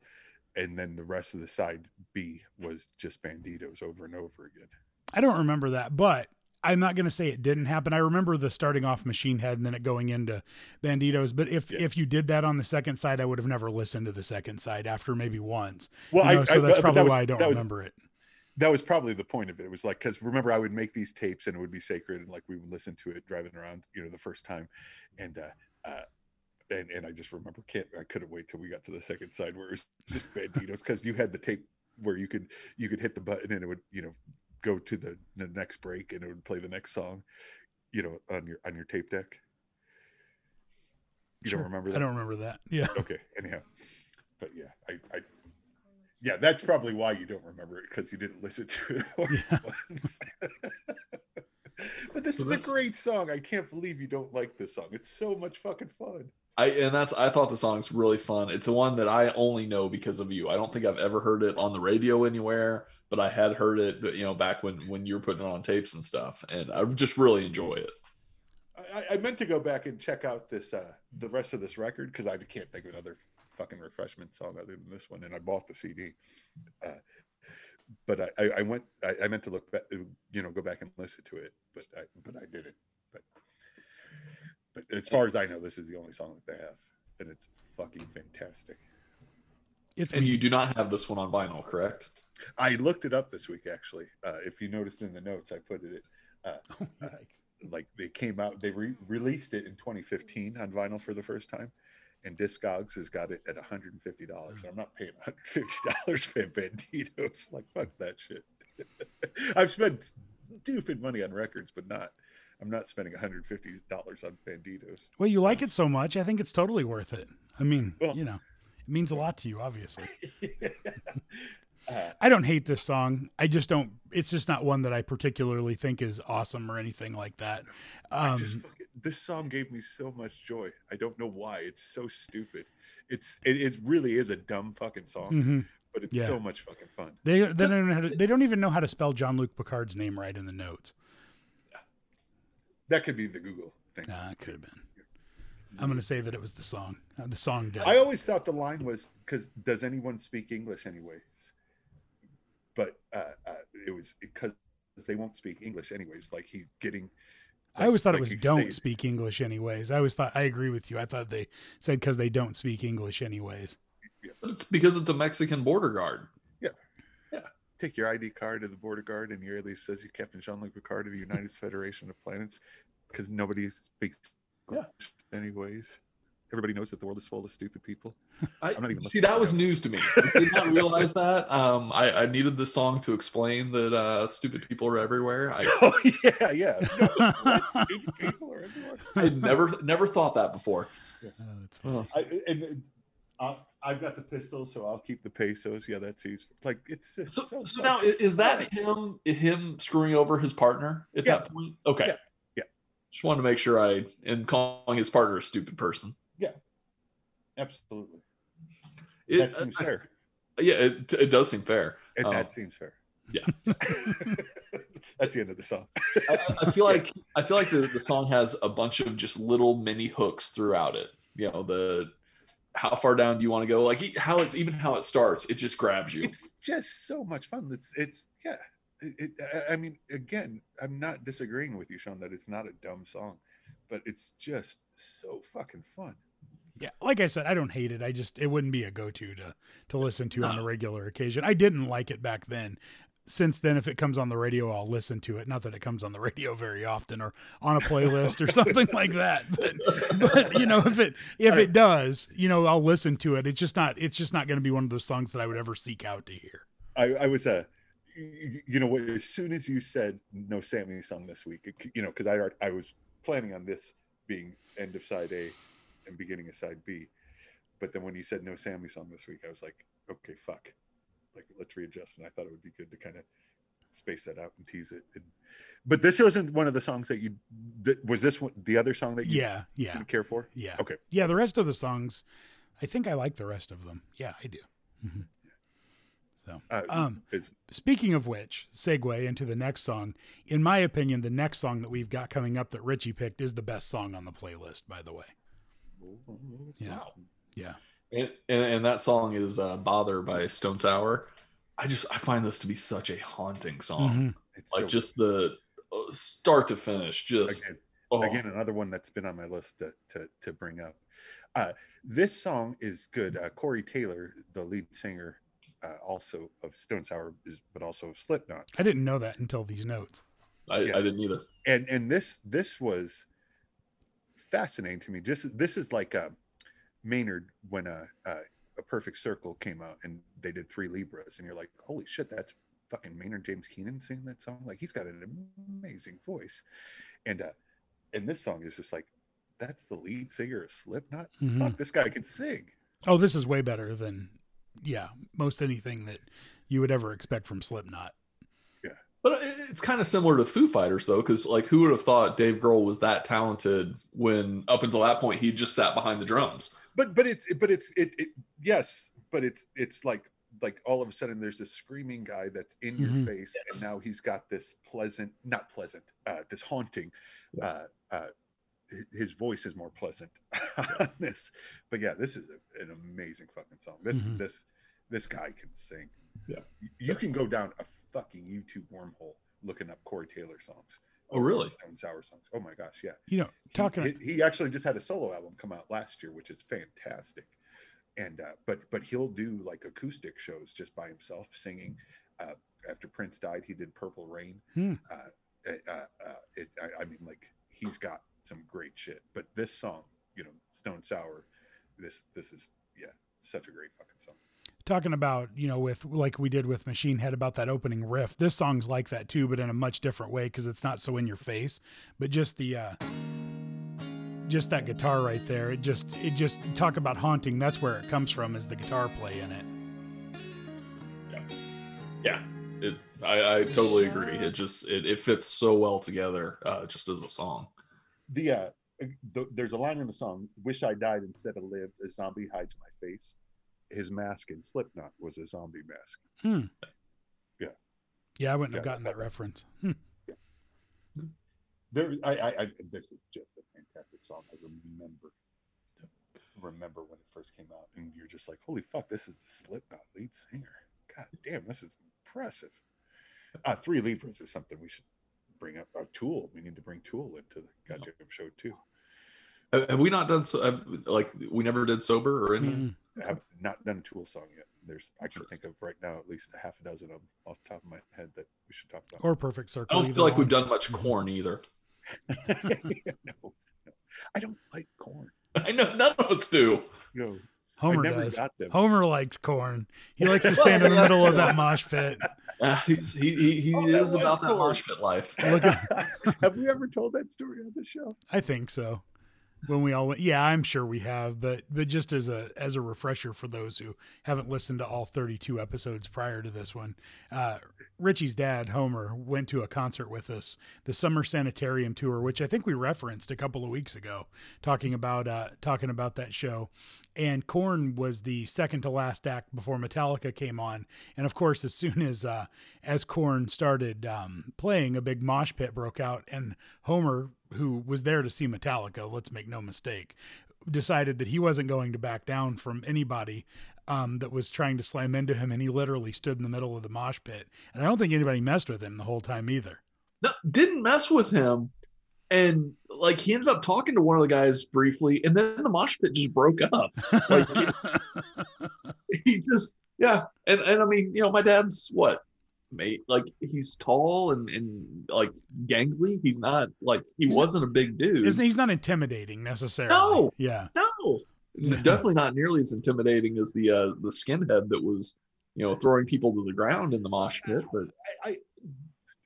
and then the rest of the side b was just banditos over and over again
I don't remember that, but I'm not going to say it didn't happen. I remember the starting off Machine Head and then it going into Banditos. But if
Yeah.
if you did that on the second side, I would have never listened to the second side after maybe once.
well
You know,
I,
so that's
but
probably
that was-
why I don't
that was,
remember it.
That was probably the point of it. It was like because remember I would make these tapes and it would be sacred and like we would listen to it driving around, you know, the first time, and uh, uh, and and I just remember can't I couldn't wait till we got to the second side where it was just banditos because you had the tape where you could you could hit the button and it would you know go to the, the next break and it would play the next song, you know, on your on your tape deck. You
Sure.
don't remember that?
I don't remember that. Yeah.
okay anyhow but yeah i i yeah that's probably why you don't remember it because you didn't listen to it <laughs>
Yeah. <laughs>
but this
So
is a great song i can't believe you don't like this song it's so much fucking fun
I and that's I thought the song's really fun. It's the one that I only know because of you. I don't think I've ever heard it on the radio anywhere, but I had heard it, you know, back when when you were putting it on tapes and stuff, and I just really enjoy it.
I, I meant to go back and check out this uh the rest of this record because i can't think of another fucking refreshment song other than this one and i bought the cd uh, but I, I, I went I, I meant to look back you know go back and listen to it but i but i didn't. But but as far as i know this is the only song that they have and it's fucking fantastic.
It's
And you do not have this one on vinyl, correct?
i looked it up this week actually. Uh if you noticed in the notes i put it uh, <laughs> like they came out they re- released it in 2015 on vinyl for the first time and discogs has got it at 150 dollars. Mm. I'm not paying 150 dollars for banditos. <laughs> Like fuck that shit. <laughs> I've spent stupid money on records but not i'm not spending 150 dollars on banditos.
Well, you like it so much, I think it's totally worth it. I mean,
Well-
you know, it means a lot to you, obviously. <laughs>
uh,
I don't hate this song. I just don't. It's just not one that I particularly think is awesome or anything like that. Um,
just fucking, this song gave me so much joy i don't know why it's so stupid it's it, it really is a dumb fucking song
mhm.
but it's
Yeah.
so much fucking fun
They they don't know how to, they don't even know how to spell Jean-Luc Picard's name right in the notes.
that could be the google thing
Nah, it could have been. I'm gonna say that it was the song. Uh, the song did.
I always thought the line was because does anyone speak English anyways? But uh, uh, it was because they won't speak English anyways. Like he's getting.
I always thought
like
it was don't
they-
speak English anyways. I always thought I agree with you. I thought they said because they don't speak English anyways.
But it's because it's a Mexican border guard. Yeah. Yeah.
Take your ID card to the border guard, and your at says you Captain Jean-Luc Picard of the United Federation of Planets, because nobody speaks
Yeah.
English anyways. Everybody knows that the world is full of stupid people.
I,
I'm not even
see that was
that.
news to me. I did not realize that. Um, I, I needed this song to explain that uh, stupid people are everywhere. I, <laughs>
Oh yeah, yeah. No, what? Stupid people are everywhere.
I never never thought that before.
Oh, that's funny.
I, and uh, I've got the pistols, so I'll keep the pesos. Yeah, that's easy. Like it's just
So,
so,
so now is that him him screwing over his partner at
Yeah.
that point? Okay.
Yeah. Yeah.
Just wanted to make sure I and calling his partner a stupid person.
Absolutely
It,
that seems
uh,
fair.
yeah, it, it does seem fair.
And
um,
that seems fair.
yeah. <laughs> <laughs>
that's the end of the song.
I, I- feel <laughs> like I feel like the, the song has a bunch of just little mini hooks throughout it. You know, the how far down do you want to go? Like how it's even how it starts, it just grabs you.
It's just so much fun. It's it's yeah. It, it, I- I mean, again, I'm not disagreeing with you, Sean, that it's not a dumb song, but it's just so fucking fun.
Yeah, like I said, I don't hate it. I just it wouldn't be a go-to to to listen to on a regular occasion. I didn't like it back then. Since then, if it comes on the radio, I'll listen to it. Not that it comes on the radio very often or on a playlist or something like that. <laughs> But, but you know, if it if it does, you know, I'll listen to it. It's just not it's just not going to be one of those songs that I would ever seek out to hear.
I, I was uh, you know, as soon as you said no Sammy song this week, you know, because I I was planning on this being end of side A and beginning of side B, but then when you said no Sammy song this week, I was like, okay, fuck, like let's readjust, and I thought it would be good to kind of space that out and tease it. And, but this wasn't one of the songs that you that was this one the other song that you
Yeah, yeah,
didn't care for.
yeah.
Okay.
Yeah, the rest of the songs, I think I like the rest of them. Yeah, I do. Mhm. So,
Uh,
um, Speaking of which, segue into the next song. In my opinion, the next song that we've got coming up that Richie picked is the best song on the playlist, by the way. Yeah.
Wow.
Yeah.
And, and, and that song is uh, "Bother" by Stone Sour. I just I find this to be such a haunting song.
Mhm.
it's
Like
so-
just the uh, start to finish, just
again,
oh,
again another one that's been on my list to to, to bring up uh this song is good uh corey taylor the lead singer uh also of stone sour is but also of slipknot
I didn't know that until these notes.
I,
yeah.
I didn't either.
and and this this was fascinating to me. Just this is like uh maynard when uh, uh a perfect circle came out and they did three libras and you're like holy shit that's fucking maynard james keenan singing that song? Like he's got an amazing voice. And uh and this song is just like that's the lead singer of slipknot?
Mhm.
fuck this guy can sing.
Oh, this is way better than, yeah, most anything that you would ever expect from Slipknot.
But it's kind of similar to Foo Fighters though, because like who would have thought Dave Grohl was that talented when up until that point he just sat behind the drums.
but but it's but it's it, it yes but it's it's like like all of a sudden there's this screaming guy that's in
Mhm.
your face
Yes.
and now he's got this pleasant not pleasant uh this haunting uh uh his voice is more pleasant <laughs> on this but yeah this is a- an amazing fucking song this
Mhm.
this this guy can sing
Yeah.
You- you can go down a fucking youtube wormhole looking up corey taylor songs.
Oh, really?
stone sour songs. Oh my gosh yeah.
You know,
he-
talking,
he, he actually just had a solo album come out last year which is fantastic. And uh but but he'll do like acoustic shows just by himself singing. Uh after prince died he did purple rain.
Hmm.
uh, uh, uh it I, I mean like he's got some great shit. But this song you know stone sour this this is yeah such a great fucking song
talking about, you know, with like we did with Machine Head about that opening riff. This song's like that too, but in a much different way because it's not so in your face. But just the, uh, just that guitar right there, it just, it just talk about haunting. That's where it comes from, is the guitar play in it.
Yeah, it, I, I totally agree. It just it, it fits so well together, uh, just as a song.
the uh the, there's a line in the song wish i died instead of lived a zombie hides my face his mask in slipknot was a zombie mask
Yeah, Yeah, I wouldn't have gotten that
that-
reference. Hmm.
there I, I i this is just a fantastic song i remember remember when it first came out and you're just like holy fuck this is the slipknot lead singer god damn this is impressive Uh, Three Libras is something we should bring up. Uh, Tool. We need to bring Tool into the goddamn show too.
Have, have we not done so? Have, like we never did sober or any?
Mm.
I have not done a Tool song yet. There's I can think of right now at least a half a dozen of them off the top of my head that we should talk about.
Or Perfect Circle.
I
don't
feel like we've done much Korn either.
no, <laughs> no, I don't like Korn.
I know none of us do.
No,
Homer
never
does.
got them.
Homer likes Korn. He <laughs> likes to stand in the middle of that mosh pit. <laughs>
Uh, he's, he he, he
Oh, that
is
was
about that mosh pit life.
Look at,
have we ever told that story on the show?
I think so. When we all went, yeah, I'm sure we have, but but just as a as a refresher for those who haven't listened to all 32 episodes prior to this one, uh, Richie's dad Homer went to a concert with us, the Summer Sanitarium tour, which I think we referenced a couple of weeks ago, talking about uh, talking about that show, and Korn was the second to last act before Metallica came on, and of course, as soon as uh, as Korn started um, playing, a big mosh pit broke out, and Homer, who was there to see Metallica, let's make no mistake, decided that he wasn't going to back down from anybody um, that was trying to slam into him, and he literally stood in the middle of the mosh pit, and I don't think anybody messed with him the whole time either.
No, didn't mess with him, and like he ended up talking to one of the guys briefly, and then the mosh pit just broke up. Like <laughs> he just yeah, and and I mean you know my dad's what mate like he's tall and and like gangly. He's not like he
He's
wasn't a big dude.
Isn't he's not intimidating necessarily?
No.
Yeah.
No, <laughs> definitely not nearly as intimidating as the uh, the skinhead that was, you know, throwing people to the ground in the mosh pit. But
I, I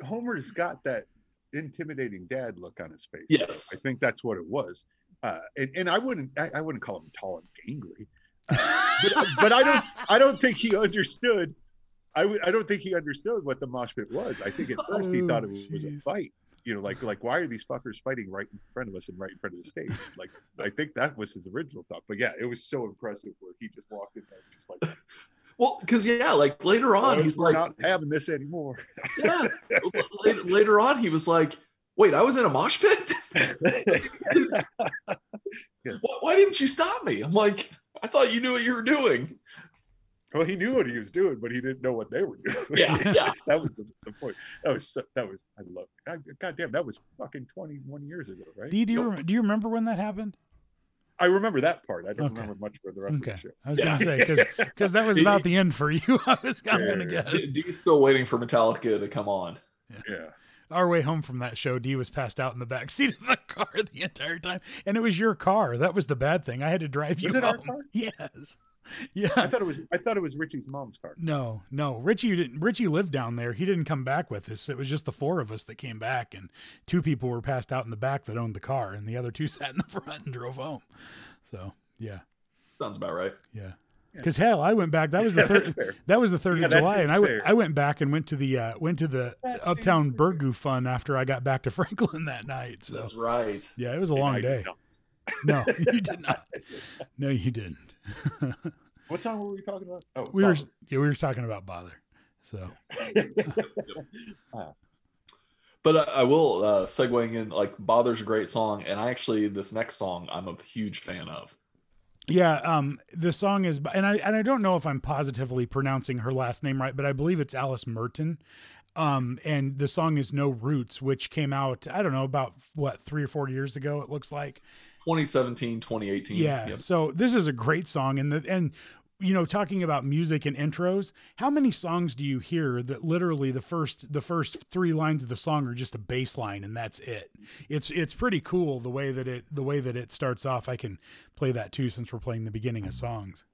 Homer's got that intimidating dad look on his face.
yes,
I think that's what it was. Uh, and, and I wouldn't I, I wouldn't call him tall and gangly. but, but I don't I don't think he understood. I I don't think he understood what the mosh pit was. I think at <laughs> oh, first he thought it
Oh,
was a fight. You know, like like why are these fuckers fighting right in front of us and right in front of the stage? Like I think that was his original thought. But yeah, it was so impressive where he just walked in there just like
well, because yeah, like later on,
"Boys,
he's like,
not having this anymore.
yeah. later, later on, he was like, wait, I was in a mosh pit. <laughs> <laughs> why, why didn't you stop me? I'm like, I thought you knew what you were doing.
Well, he knew what he was doing, but he didn't know what they were doing.
Yeah, <laughs> yeah.
that was the, the point. That was so- that was I love. God, God damn, that was fucking twenty one years ago, right?
Do you, do, you
Nope.
do you remember when that happened?
I remember that part. I don't
Okay.
remember much for the rest
Okay.
of the show.
I was
Yeah.
going to say, because that was
He- <laughs>
about the end for you. <laughs> I was I'm
Yeah,
going to
yeah,
guess.
D- D's still waiting for Metallica to come on.
Yeah.
Our way home from that show, D was passed out in the back seat of the car the entire time. And it was your car. That was the bad thing. I had to drive you
Was it our car?
Yes. <laughs>
I thought it was. I thought it was Richie's mom's car.
No, no. Richie didn't Richie lived down there. He didn't come back with us. It was just the four of us that came back and two people were passed out in the back that owned the car and the other two <laughs> sat in the front and drove home. So, yeah.
Sounds about right.
Yeah.
Yeah.
Cuz hell, I went back. That was the <laughs> third
fair.
that was the 3rd
Yeah,
of July and I went. I went back and went to the uh went to the
That
Uptown
seems fair.
Burgoo fun after I got back to Franklin that night. So,
That's right.
yeah, it was a
And
long
I
day. No, you did not. No, you didn't. <laughs>
What song were we talking about? Oh,
we were yeah, we were talking about bother. So, <laughs> <laughs>
But I, I will uh, segueing in like "Bother's" a great song, and I actually this next song I'm a huge fan of.
Yeah, um, the song is, and I and I don't know if I'm positively pronouncing her last name right, but I believe it's Alice Merton. Um, and the song is "No Roots," which came out I don't know about what three or four years ago. It looks like.
2017, 2018.
Yeah.
Yep.
So this is a great song, and the and you know talking about music and intros, how many songs do you hear that literally the first the first three lines of the song are just a bass line and that's it? It's it's pretty cool the way that it the way that it starts off. I can play that too since we're playing the beginning of songs.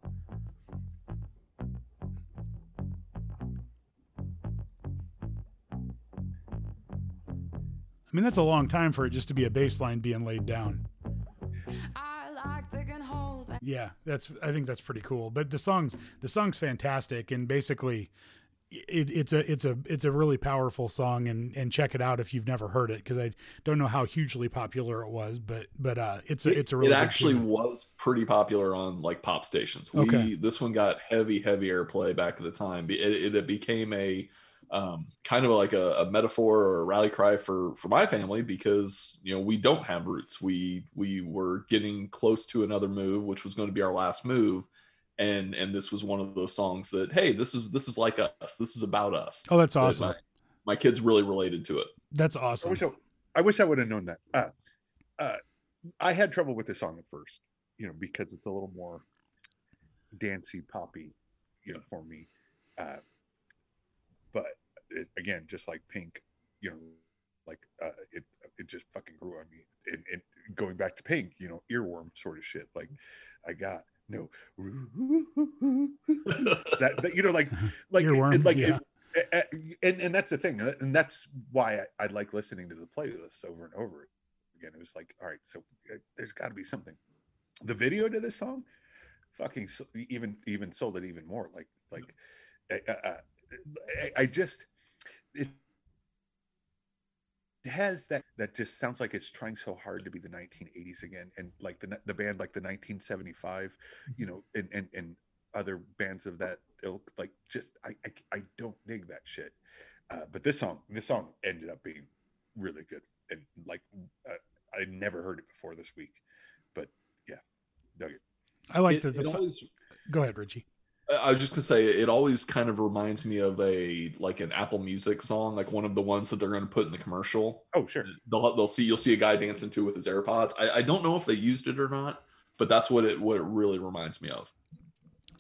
I mean that's a long time for it just to be a bass line being laid down. Yeah, that's I think that's pretty cool. But the songs the song's fantastic and basically it, it's a it's a it's a really powerful song and and check it out if you've never heard it because I don't know how hugely popular it was, but but uh it's a it's a really
it actually
tune.
was pretty popular on like pop stations. We
Okay.
this one got heavy, heavy airplay back at the time. It, it, it became a um, kind of like a, a metaphor or a rally cry for for my family because you know we don't have roots. We we were getting close to another move, which was going to be our last move, and and this was one of those songs that hey, this is this is like us. This is about us.
Oh, that's awesome.
my- my kids really related to it.
That's
I
awesome.
wish I, I wish I would have known that. Uh, uh, I had trouble with this song at first, you know, because it's a little more dancey, poppy, you know, for me. Uh, but it, again, just like Pink, you know, like uh, it it just fucking grew on me. And, and going back to Pink, you know, earworm sort of shit. Like I got no <laughs> that, that you know, like like
Earworm,
it, like
yeah.
it, and and that's the thing, uh, and that's why I, I like listening to the playlist over and over again. It was like, all right, so uh, there's got to be something. The video to this song, fucking even even sold it even more. Like like, uh, uh, I, I just it it has that that just sounds like it's trying so hard to be the 1980s again, and like the the band like the 1975, you know, and and and other bands of that ilk. Like just I I, I don't dig that shit. Uh, but this song this song ended up being really good, and like uh, I never heard it before this week, but yeah, dug it.
I like
It-
the, the
it always-
Go ahead, Richie.
I was just gonna say it always kind of reminds me of a like an Apple Music song, like one of the ones that they're gonna put in the commercial.
Oh sure,
They'll they'll see you'll see a guy dancing to with his AirPods. I, I don't know if they used it or not, but that's what it what it really reminds me of.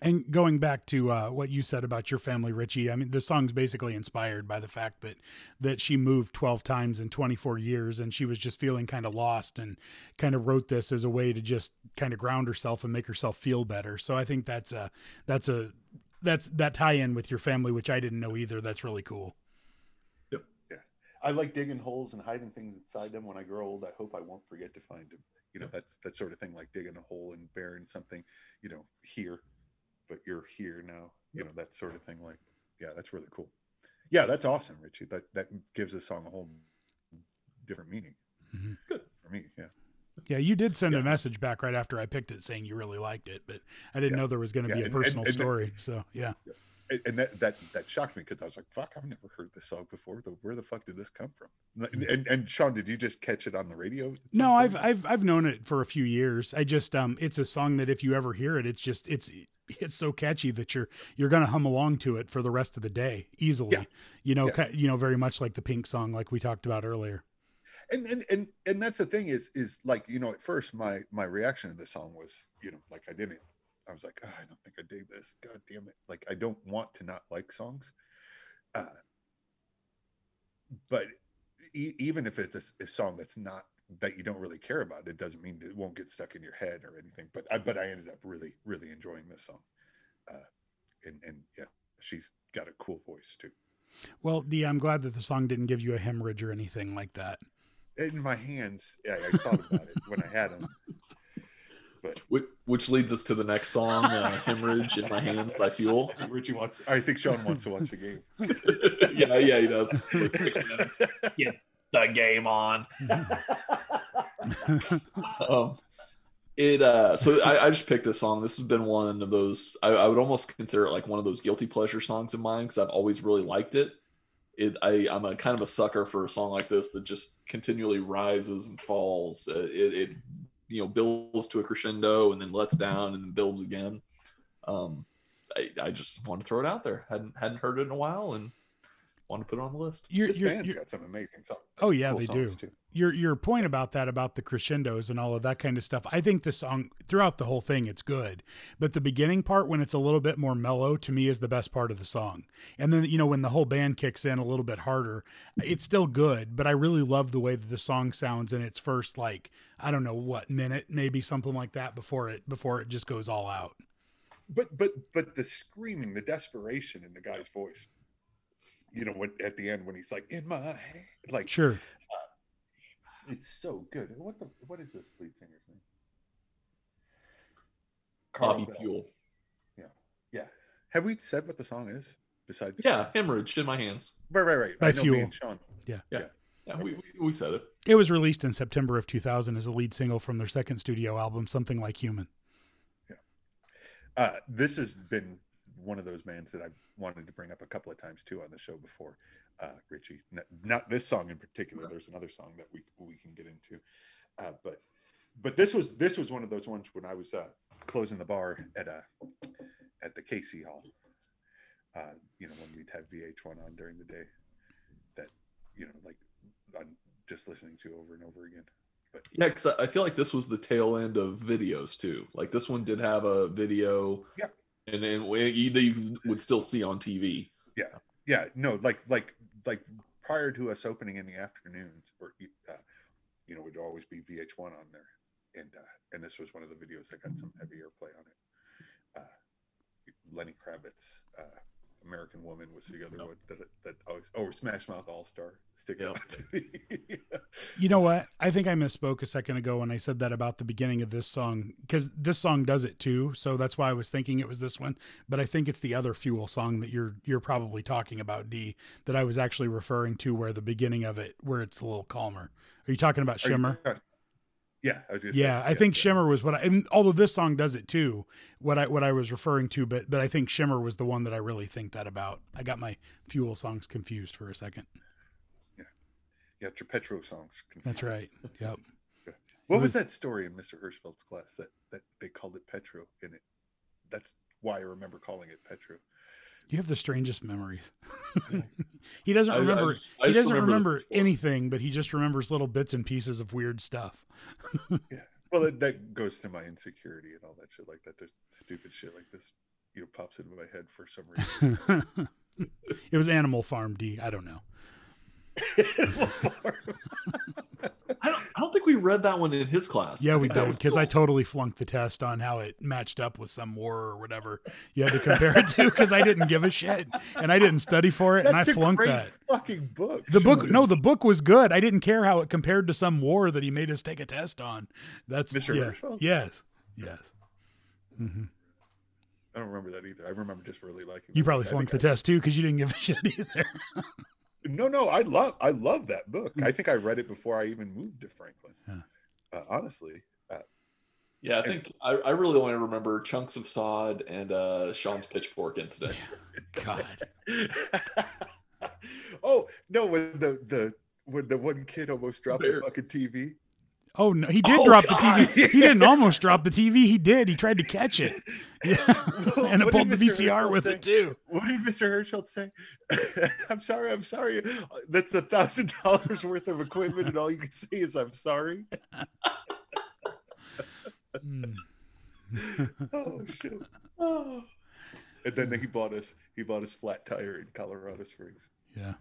And going back to uh, what you said about your family, Richie, I mean, the song's basically inspired by the fact that that she moved 12 times in 24 years and she was just feeling kind of lost and kind of wrote this as a way to just kind of ground herself and make herself feel better. So I think that's a that's a that's that tie in with your family, which I didn't know either. That's really cool.
Yeah, I like digging holes and hiding things inside them. When I grow old, I hope I won't forget to find them. You know, that's that sort of thing, like digging a hole and burying something. You know, here, but you're here now. You know, that sort of thing. Like, yeah, that's really cool. Yeah, that's awesome, Richie. That that gives the song a whole different meaning.
Mhm.
Good.
for me. Yeah,
Yeah, you did send
Yeah.
a message back right after I picked it saying you really liked it, but I didn't
Yeah.
know there was going to
Yeah,
be a
and- and-
personal
and the-
story. So yeah.
And, that that that shocked me because I was like, "Fuck, I've never heard this song before. Where the fuck did this come from?" And, and, and Sean, did you just catch it on the radio?
No. I've I've I've known it for a few years. I just um it's a song that if you ever hear it, it's just it's it's so catchy that you're you're gonna hum along to it for the rest of the day easily.
Yeah.
You know,
Yeah.
you know, very much like the Pink song, like we talked about earlier.
and and and and that's the thing is is like you know at first my my reaction to the song was you know like I didn't I was like oh, I don't think I dig this. God damn it. Like I don't want to not like songs uh but e- even if it's a song that's not that you don't really care about it doesn't mean that it won't get stuck in your head or anything but I but I ended up really really enjoying this song uh and and yeah she's got a cool voice too.
Well, the I'm glad that the song didn't give you a hemorrhage or anything like that.
in my hands yeah I thought about it when I had them
Which, which leads us to the next song, uh, "Hemorrhage in My Hands" by Fuel.
Richie wants. I think Sean wants to watch the game. <laughs>
yeah, yeah, he does. <laughs> Six minutes. The game on. <laughs> um, it uh so I, I just picked this song this has been one of those I, I would almost consider it like one of those guilty pleasure songs of mine because i've always really liked it it I, i'm a kind of a sucker for a song like this that just continually rises and falls Uh, it, it you know builds to a crescendo and then lets down and then builds again. Um I, I just want to throw it out there. Hadn't hadn't heard it in a while and want to put it on the list
You're,
This
you're,
band's
you're-
got some amazing songs.
oh yeah,
cool
they do.
too.
Your your point about that about the crescendos and all of that kind of stuff. I think the song throughout the whole thing it's good, but the beginning part when it's a little bit more mellow to me is the best part of the song. And then you know when the whole band kicks in a little bit harder, it's still good, but I really love the way that the song sounds in its first like I don't know what minute, maybe something like that before it before it just goes all out.
But but but the screaming, the desperation in the guy's voice. You know, when, at the end when he's like in my hand, like
Sure.
it's so good. What the what is this lead singer's name?
bobby
Carl Bell.
Buell.
Yeah. Have we said what the song is? Besides,
yeah hemorrhage in my hands
right, right, right.
By
I know me
Fuel.
and Sean.
yeah we, we, we said it
It was released in September of 2000 as a lead single from their second studio album, Something Like Human. Yeah.
Uh, this has been one of those bands that I wanted to bring up a couple of times too on the show before, uh, Richie. Not, not this song in particular. There's another song that we we can get into, uh, but but this was this was one of those ones when I was uh, closing the bar at uh, at the Casey Hall. Uh, you know when we'd have VH1 on during the day. that you know like I'm just listening to over and over again.
Yeah, because I feel like this was the tail end of videos too. Like this one did have a video.
Yeah.
And then you would still see on TV.
Yeah, yeah, no, like like like prior to us opening in the afternoons, or uh, you know, would always be VH1 on there, and uh, and this was one of the videos that got some heavy airplay on it. Uh, Lenny Kravitz, uh, American Woman was the other
Yep.
one that that always oh Smash Mouth All Star sticks
Yep.
out to me. <laughs>
You know what? I think I misspoke a second ago when I said that about the beginning of this song because this song does it too. So that's why I was thinking it was this one. But I think it's the other Fuel song that you're you're probably talking about, D, that I was actually referring to, where the beginning of it, where it's a little calmer. Are you talking about
Are you-
Shimmer?
Yeah, I was gonna say,
Yeah, I think Shimmer was what I. And although this song does it too, what I what I was referring to, but but I think Shimmer was the one that I really think that about. I got my Fuel songs confused for a second.
yeah, your Petro songs.
That's right. <laughs> Yep.
What was
was-
that story in Mr. Hirschfeld's class that that they called it Petro in it? That's why I remember calling it Petro.
You have the strangest memories. <laughs> he doesn't
I- I
remember.
just- I
he doesn't
remember
remember anything, but he just remembers little bits and pieces of weird stuff. <laughs> yeah.
Well, that, that goes to my insecurity and all that shit like that. There's stupid shit like this, you know, pops into my head for some reason. <laughs>
it was Animal Farm D. I don't know.
I don't, I don't think we read that one in his class.
Yeah, we
think that
did
was
because I totally flunked the test on how it matched up with some war or whatever you had to compare it to because I didn't give a shit and I didn't study for it and I
That's a
flunked
great
that.
fucking book.
The book, no, the book was good. I didn't care how it compared to some war that he made us take a test on. That's
Mr.
yeah,
Hirschfeld?
yes, yes. hmm
I don't remember that either. I remember just really liking.
You probably
book.
Flunked the
think
test too because you didn't give a shit either. <laughs>
I- No, no, I love, I love that book. I think I read it before I even moved to Franklin.
Yeah.
Uh, honestly, uh,
Yeah, I think I, I really only remember chunks of sod and uh, Sean's pitchfork incident. <laughs>
God, <laughs>
oh no, when the the when the one kid almost dropped
Bear.
the fucking TV.
Oh no, he did
Oh,
drop
God.
the TV. <laughs> He didn't almost drop the TV. He did. He tried to catch it. <laughs> Yeah, <laughs> and it pulled the. VCR
Hirschfeld
with
say?
it too.
What did Mr. Hirschfeld say? I'm sorry, I'm sorry. That's a thousand dollars worth of equipment, and all you can say is I'm sorry.
Mm.
Oh shit. Oh. And then he bought us he bought us flat tire in Colorado Springs.
Yeah.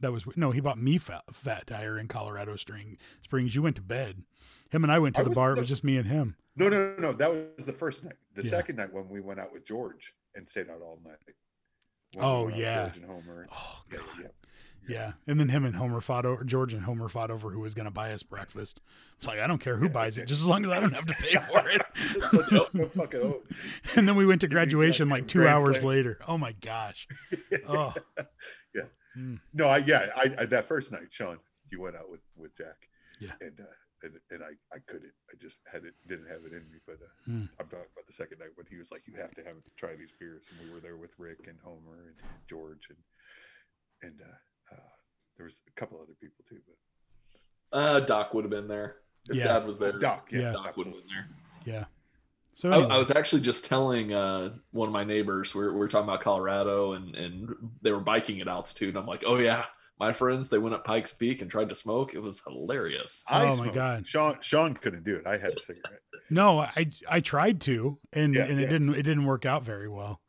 That was no. He bought me fat, fat tire in Colorado String Springs. You went to bed. Him and I went to
I
the bar. It was just me and him.
No, no, no, no. That was the first night. The
Yeah.
second night when we went out with George and stayed out all night. When
Oh,
with
yeah.
George and Homer.
Oh
Yeah,
god.
yeah.
Yeah. And then him and Homer fought over. George and Homer fought over who was going to buy us breakfast. It's like I don't care who buys it, just as long as I don't have to pay for it. <laughs>
Let's go fucking home. <laughs>
and then we went to graduation like two hours later. Oh my gosh. <laughs> Oh.
Yeah.
Mm.
No, I yeah, I, I that first night, Sean, you went out with with Jack.
Yeah.
And uh and, and I, I couldn't. I just had it didn't have it in me. But uh,
Hmm.
I'm talking about the second night when he was like, "You have to have to try these beers," and we were there with Rick and Homer and George and and uh, uh, there was a couple other people too. But
Uh, Doc would have been there. If
Yeah.
Dad was there,
Doc, yeah,
Yeah.
Doc would have been there.
Yeah. So
I,
anyway,
I was actually just telling uh, one of my neighbors we we're, we we're talking about Colorado and and they were biking at altitude. I'm like, oh yeah, my friends they went up Pikes Peak and tried to smoke. It was hilarious.
I
Oh, my
smoked.
God.
Sean Sean couldn't do it. I had a cigarette.
no, I I tried to, and
Yeah,
and it
yeah.
didn't it didn't work out very well.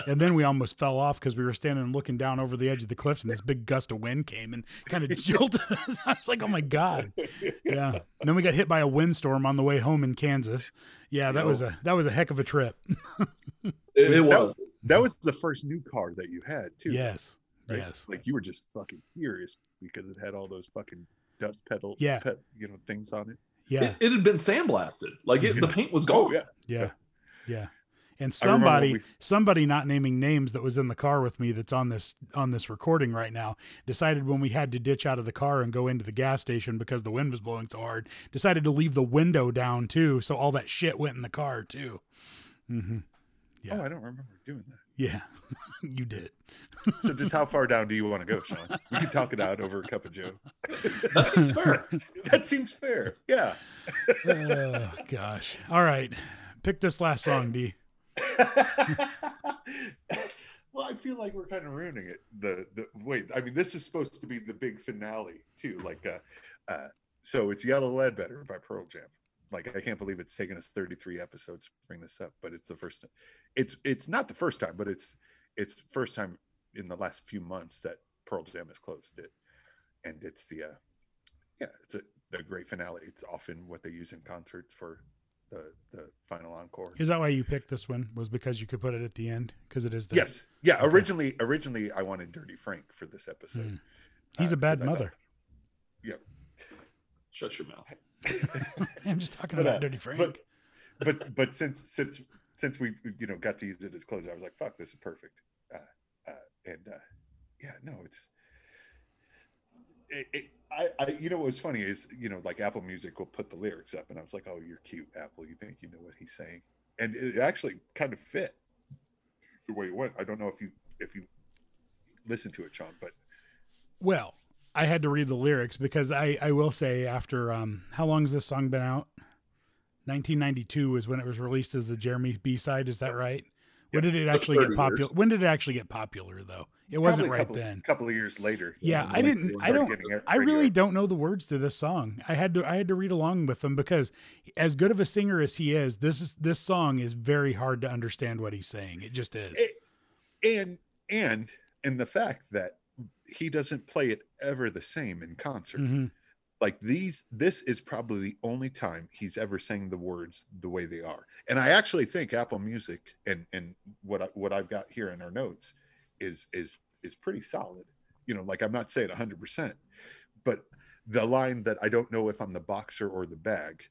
<laughs> And then we almost fell off because we were standing and looking down over the edge of the cliffs, and this big gust of wind came and kind of <laughs> jolted us. <laughs> I was like, "Oh my god!" Yeah. And then we got hit by a windstorm on the way home in Kansas. Yeah, that was a that was a heck of a trip.
It, it
That
was.
That was the first new car that you had too.
Yes.
right?
Yes.
Like you were just fucking furious because it had all those fucking dust pedal,
Yeah.
pet, you know, things on it.
Yeah.
It, it had been sandblasted. Like it, the paint was
Oh
gone.
yeah.
Yeah. Yeah. And
I remember when
somebody
we-
somebody not naming names that was in the car with me that's on this on this recording right now decided when we had to ditch out of the car and go into the gas station because the wind was blowing so hard, decided to leave the window down too, so all that shit went in the car too. Mhm. Yeah.
Oh, I don't remember doing that.
Yeah. <laughs> you did.
So just how far down do you want to go, Sean? We can talk it out over a cup of Joe. <laughs>
That seems fair.
that seems fair. Yeah. <laughs>
oh gosh. All right. Pick this last song, D. <laughs>
Well, I feel like we're kind of ruining it. The the wait, I mean, this is supposed to be the big finale too. Like, uh, uh, so it's Yellow Ledbetter by Pearl Jam. Like, I can't believe it's taken us 33 episodes to bring this up, but it's the first. It's it's not the first time, but it's it's first time in the last few months that Pearl Jam has closed it, and it's the uh, yeah, it's a the great finale. It's often what they use in concerts for the the final encore.
Is that why you picked this one? Was because you could put it at the end? Because it is the
Yes, yeah.
Okay.
Originally, originally I wanted Dirty Frank for this episode.
Hmm. He's
uh,
a bad
mother. I thought-
mother.
Shut your mouth. <laughs> <laughs>
I'm just talking
But,
about
uh,
Dirty Frank.
but but but since since since we you know got to use it as closer, I was like, "Fuck, this is perfect." Uh, uh, and uh, yeah, no, it's it, it, I, I you know what was funny is you know like Apple Music will put the lyrics up, and I was like, "Oh, you're cute, Apple. You think you know what he's saying?" And it actually kind of fit the way it went. I don't know if you if you listen to it, Sean, but
Well, I had to read the lyrics because I, I will say after um how long has this song been out? 1992 is when it was released as the Jeremy B side. Is that right? When
Yeah.
did it actually get popular?
years.
When did it actually get popular though? It wasn't right
couple,
then.
A couple of years later.
Yeah, I didn't. I don't. I
radio
really don't know the words to this song. I had to. I had to read along with them because, as good of a singer as he is, this is this song is very hard to understand what he's saying. It just is.
It- and and and the fact that he doesn't play it ever the same in concert
Mhm.
Like these this is probably the only time he's ever sang the words the way they are and i actually think apple music and and what I, what i've got here in our notes is is is pretty solid you know like i'm not saying 100% but the line that i don't know if i'm the boxer or the bag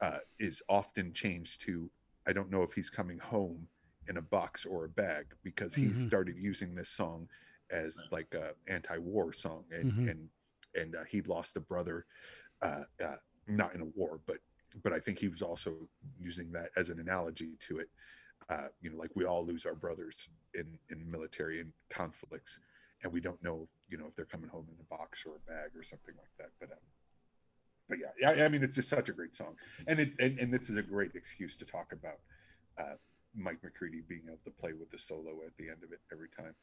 uh, is often changed to i don't know if he's coming home in a box or a bag because he
Mhm.
started using this song as like a anti-war song and
Mhm.
and and uh, he lost a brother uh, uh, not in a war but but i think he was also using that as an analogy to it. Uh, you know like we all lose our brothers in in military and conflicts and we don't know you know if they're coming home in a box or a bag or something like that but um, but yeah I, I mean it's just such a great song. And it and, and this is a great excuse to talk about uh, mike mccready being able to play with the solo at the end of it every time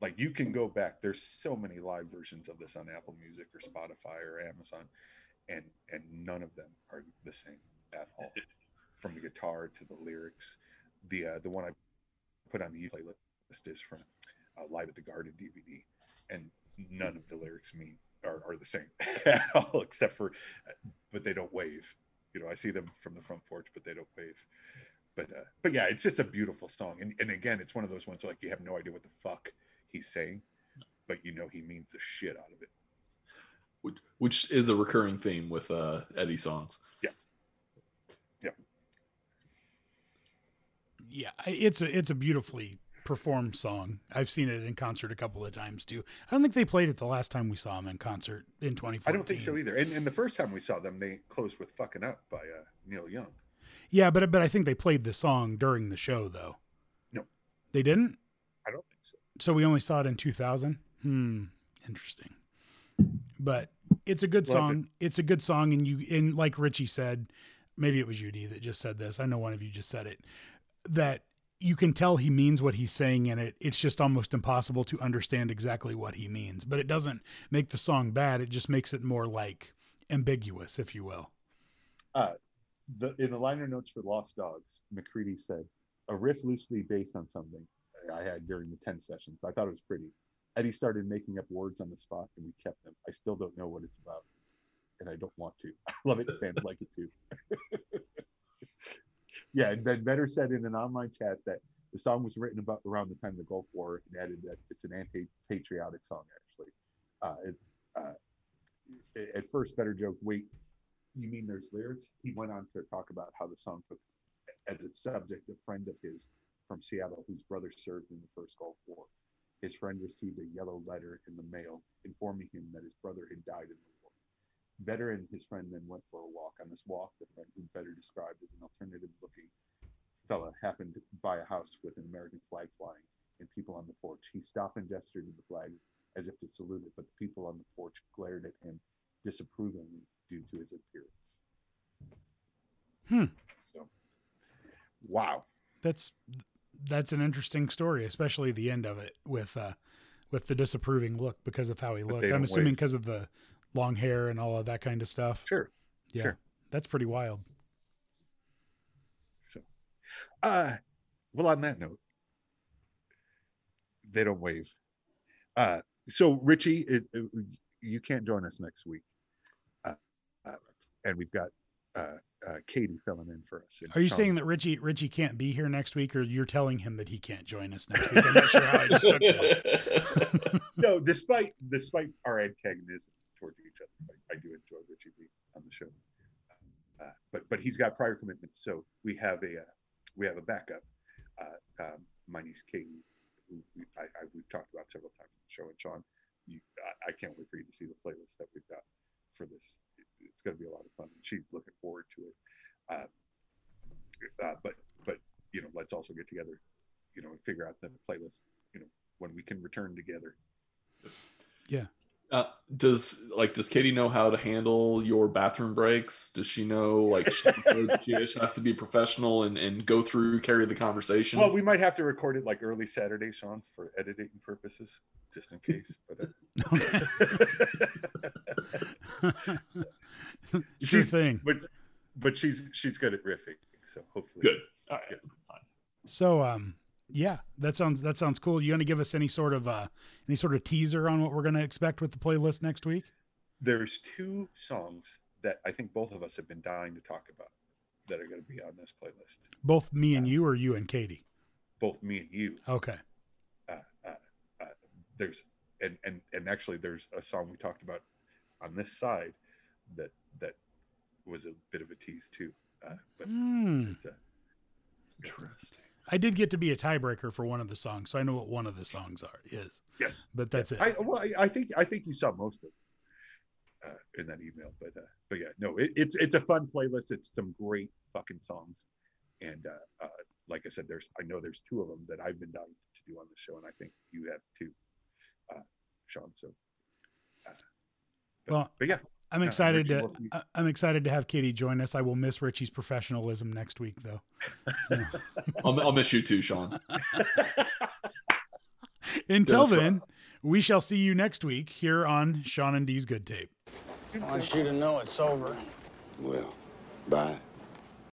like you can go back there's so many live versions of this on apple music or spotify or amazon and and none of them are the same at all. From the guitar to the lyrics. The uh the one i put on the playlist is from uh, live at the garden dvd and none of the lyrics mean are, are the same <laughs> at all except for but they don't wave. You know i see them from the front porch but they don't wave. But uh, but yeah it's just a beautiful song. And, and again it's one of those ones where like you have no idea what the fuck he's saying but you know he means the shit out of it
which, which is a recurring theme with uh, Eddie songs.
Yeah, Yeah. Yeah, it's a it's a beautifully performed song. I've seen it in concert a couple of times too. I don't think they played it the last time we saw them in concert in 2014.
i don't think so either and, and the first time we saw them they closed with fucking up by uh, neil young
Yeah, but but I think they played the song during the show though.
No.
they didn't.
I don't think so
we only saw it in 2000. Hmm, interesting. But it's a good
Well,
song. It's a good song, and you and like Richie said, maybe it was Judy that just said this. I know one of you just said it. That you can tell he means what he's saying in it. It's just almost impossible to understand exactly what he means. But it doesn't make the song bad. It just makes it more like ambiguous, if you will.
the in the liner notes for Lost Dogs, McCready said a riff loosely based on something I had during the 10 sessions. I thought it was pretty. Eddie started making up words on the spot and we kept them. I still don't know what it's about. And I don't want to. <laughs> I love it. Fans like it too. <laughs> yeah, and then Vedder said in an online chat that the song was written about around the time of the Gulf War and added that it's an anti-patriotic song actually. Uh, it, uh, at first, Vedder joked, "Wait, you mean there's lyrics?" He went on to talk about how the song took as its subject a friend of his from Seattle whose brother served in the first Gulf War. His friend received a yellow letter in the mail informing him that his brother had died in the war. Vedder and his friend then went for a walk. On this walk, the friend who Vedder described as an alternative looking fella happened by a house with an American flag flying and people on the porch. He stopped and gestured to the flags as if to salute it, but the people on the porch glared at him disapprovingly due to his appearance.
Hmm.
So, wow.
That's that's an interesting story, especially the end of it with uh, with the disapproving look because of how he looked. I'm assuming because of the long hair and all of that kind of stuff.
Sure.
Yeah,
sure.
that's pretty wild.
So, uh, well, on that note, they don't wave. Uh, so Richie, it, it- you can't join us next week, uh, uh, and we've got uh, uh, Katie filling in for us. and
Are you saying that Richie Richie can't be here next week, or you're telling him that he can't join us next week? I'm not sure how I just took that. <laughs>
no? Despite despite our antagonism towards each other, I, I do enjoy Richie being on the show. Uh, but but he's got prior commitments, so we have a uh, we have a backup. Uh, um, my niece Katie, who we, I, I, we've talked about several times on the show, and Sean, you, I, I can't wait for you to see the playlist that we've got for this. It- it's going to be a lot of fun. and She's looking forward to it. Uh, uh, but but you know, let's also get together, you know, and figure out the playlist. You know, when we can return together. Yeah.
Uh, does like does Katie know how to handle your bathroom breaks? Does she know like she, she just has to be professional and, and go through carry the conversation?
Well, we might have to record it like early Saturday, Sean, for editing purposes, just in case. But uh, <laughs> <laughs> <laughs>
sure
she's
thing.
but but she's she's good at riffing, so hopefully
good. All right.
So um yeah, that sounds that sounds cool. You gonna give us any sort of uh any sort of teaser on what we're gonna expect with the playlist next week?
There's two songs that I think both of us have been dying to talk about that are going to be on this playlist.
Both me and you or you and Katie?
Both me and you.
Okay.
Uh, uh, uh, there's and and and actually there's a song we talked about on this side that that was a bit of a tease too. Uh, but
Hmm.
it's a,
Interesting.
I did get to be a tiebreaker for one of the songs, so I know what one of the songs are is.
yes,
But that's it.
I well, I, I think I think you saw most of it uh, in that email, but uh, but yeah, no, it, it's it's a fun playlist. It's some great fucking songs, and uh, uh, like I said, there's I know there's two of them that I've been dying to do on the show, and I think you have too, uh, Sean. So, uh, but,
Well,
but yeah,
I'm
Yeah,
excited
Richie,
to. I- I'm excited to have Kitty join us. I will miss Richie's professionalism next week though. So, <laughs>
I'll, I'll miss you too, Sean. <laughs>
until
Dennis
then, we shall see you next week here on Sean and D's Good Tape.
I want you to know it's over.
Well, bye.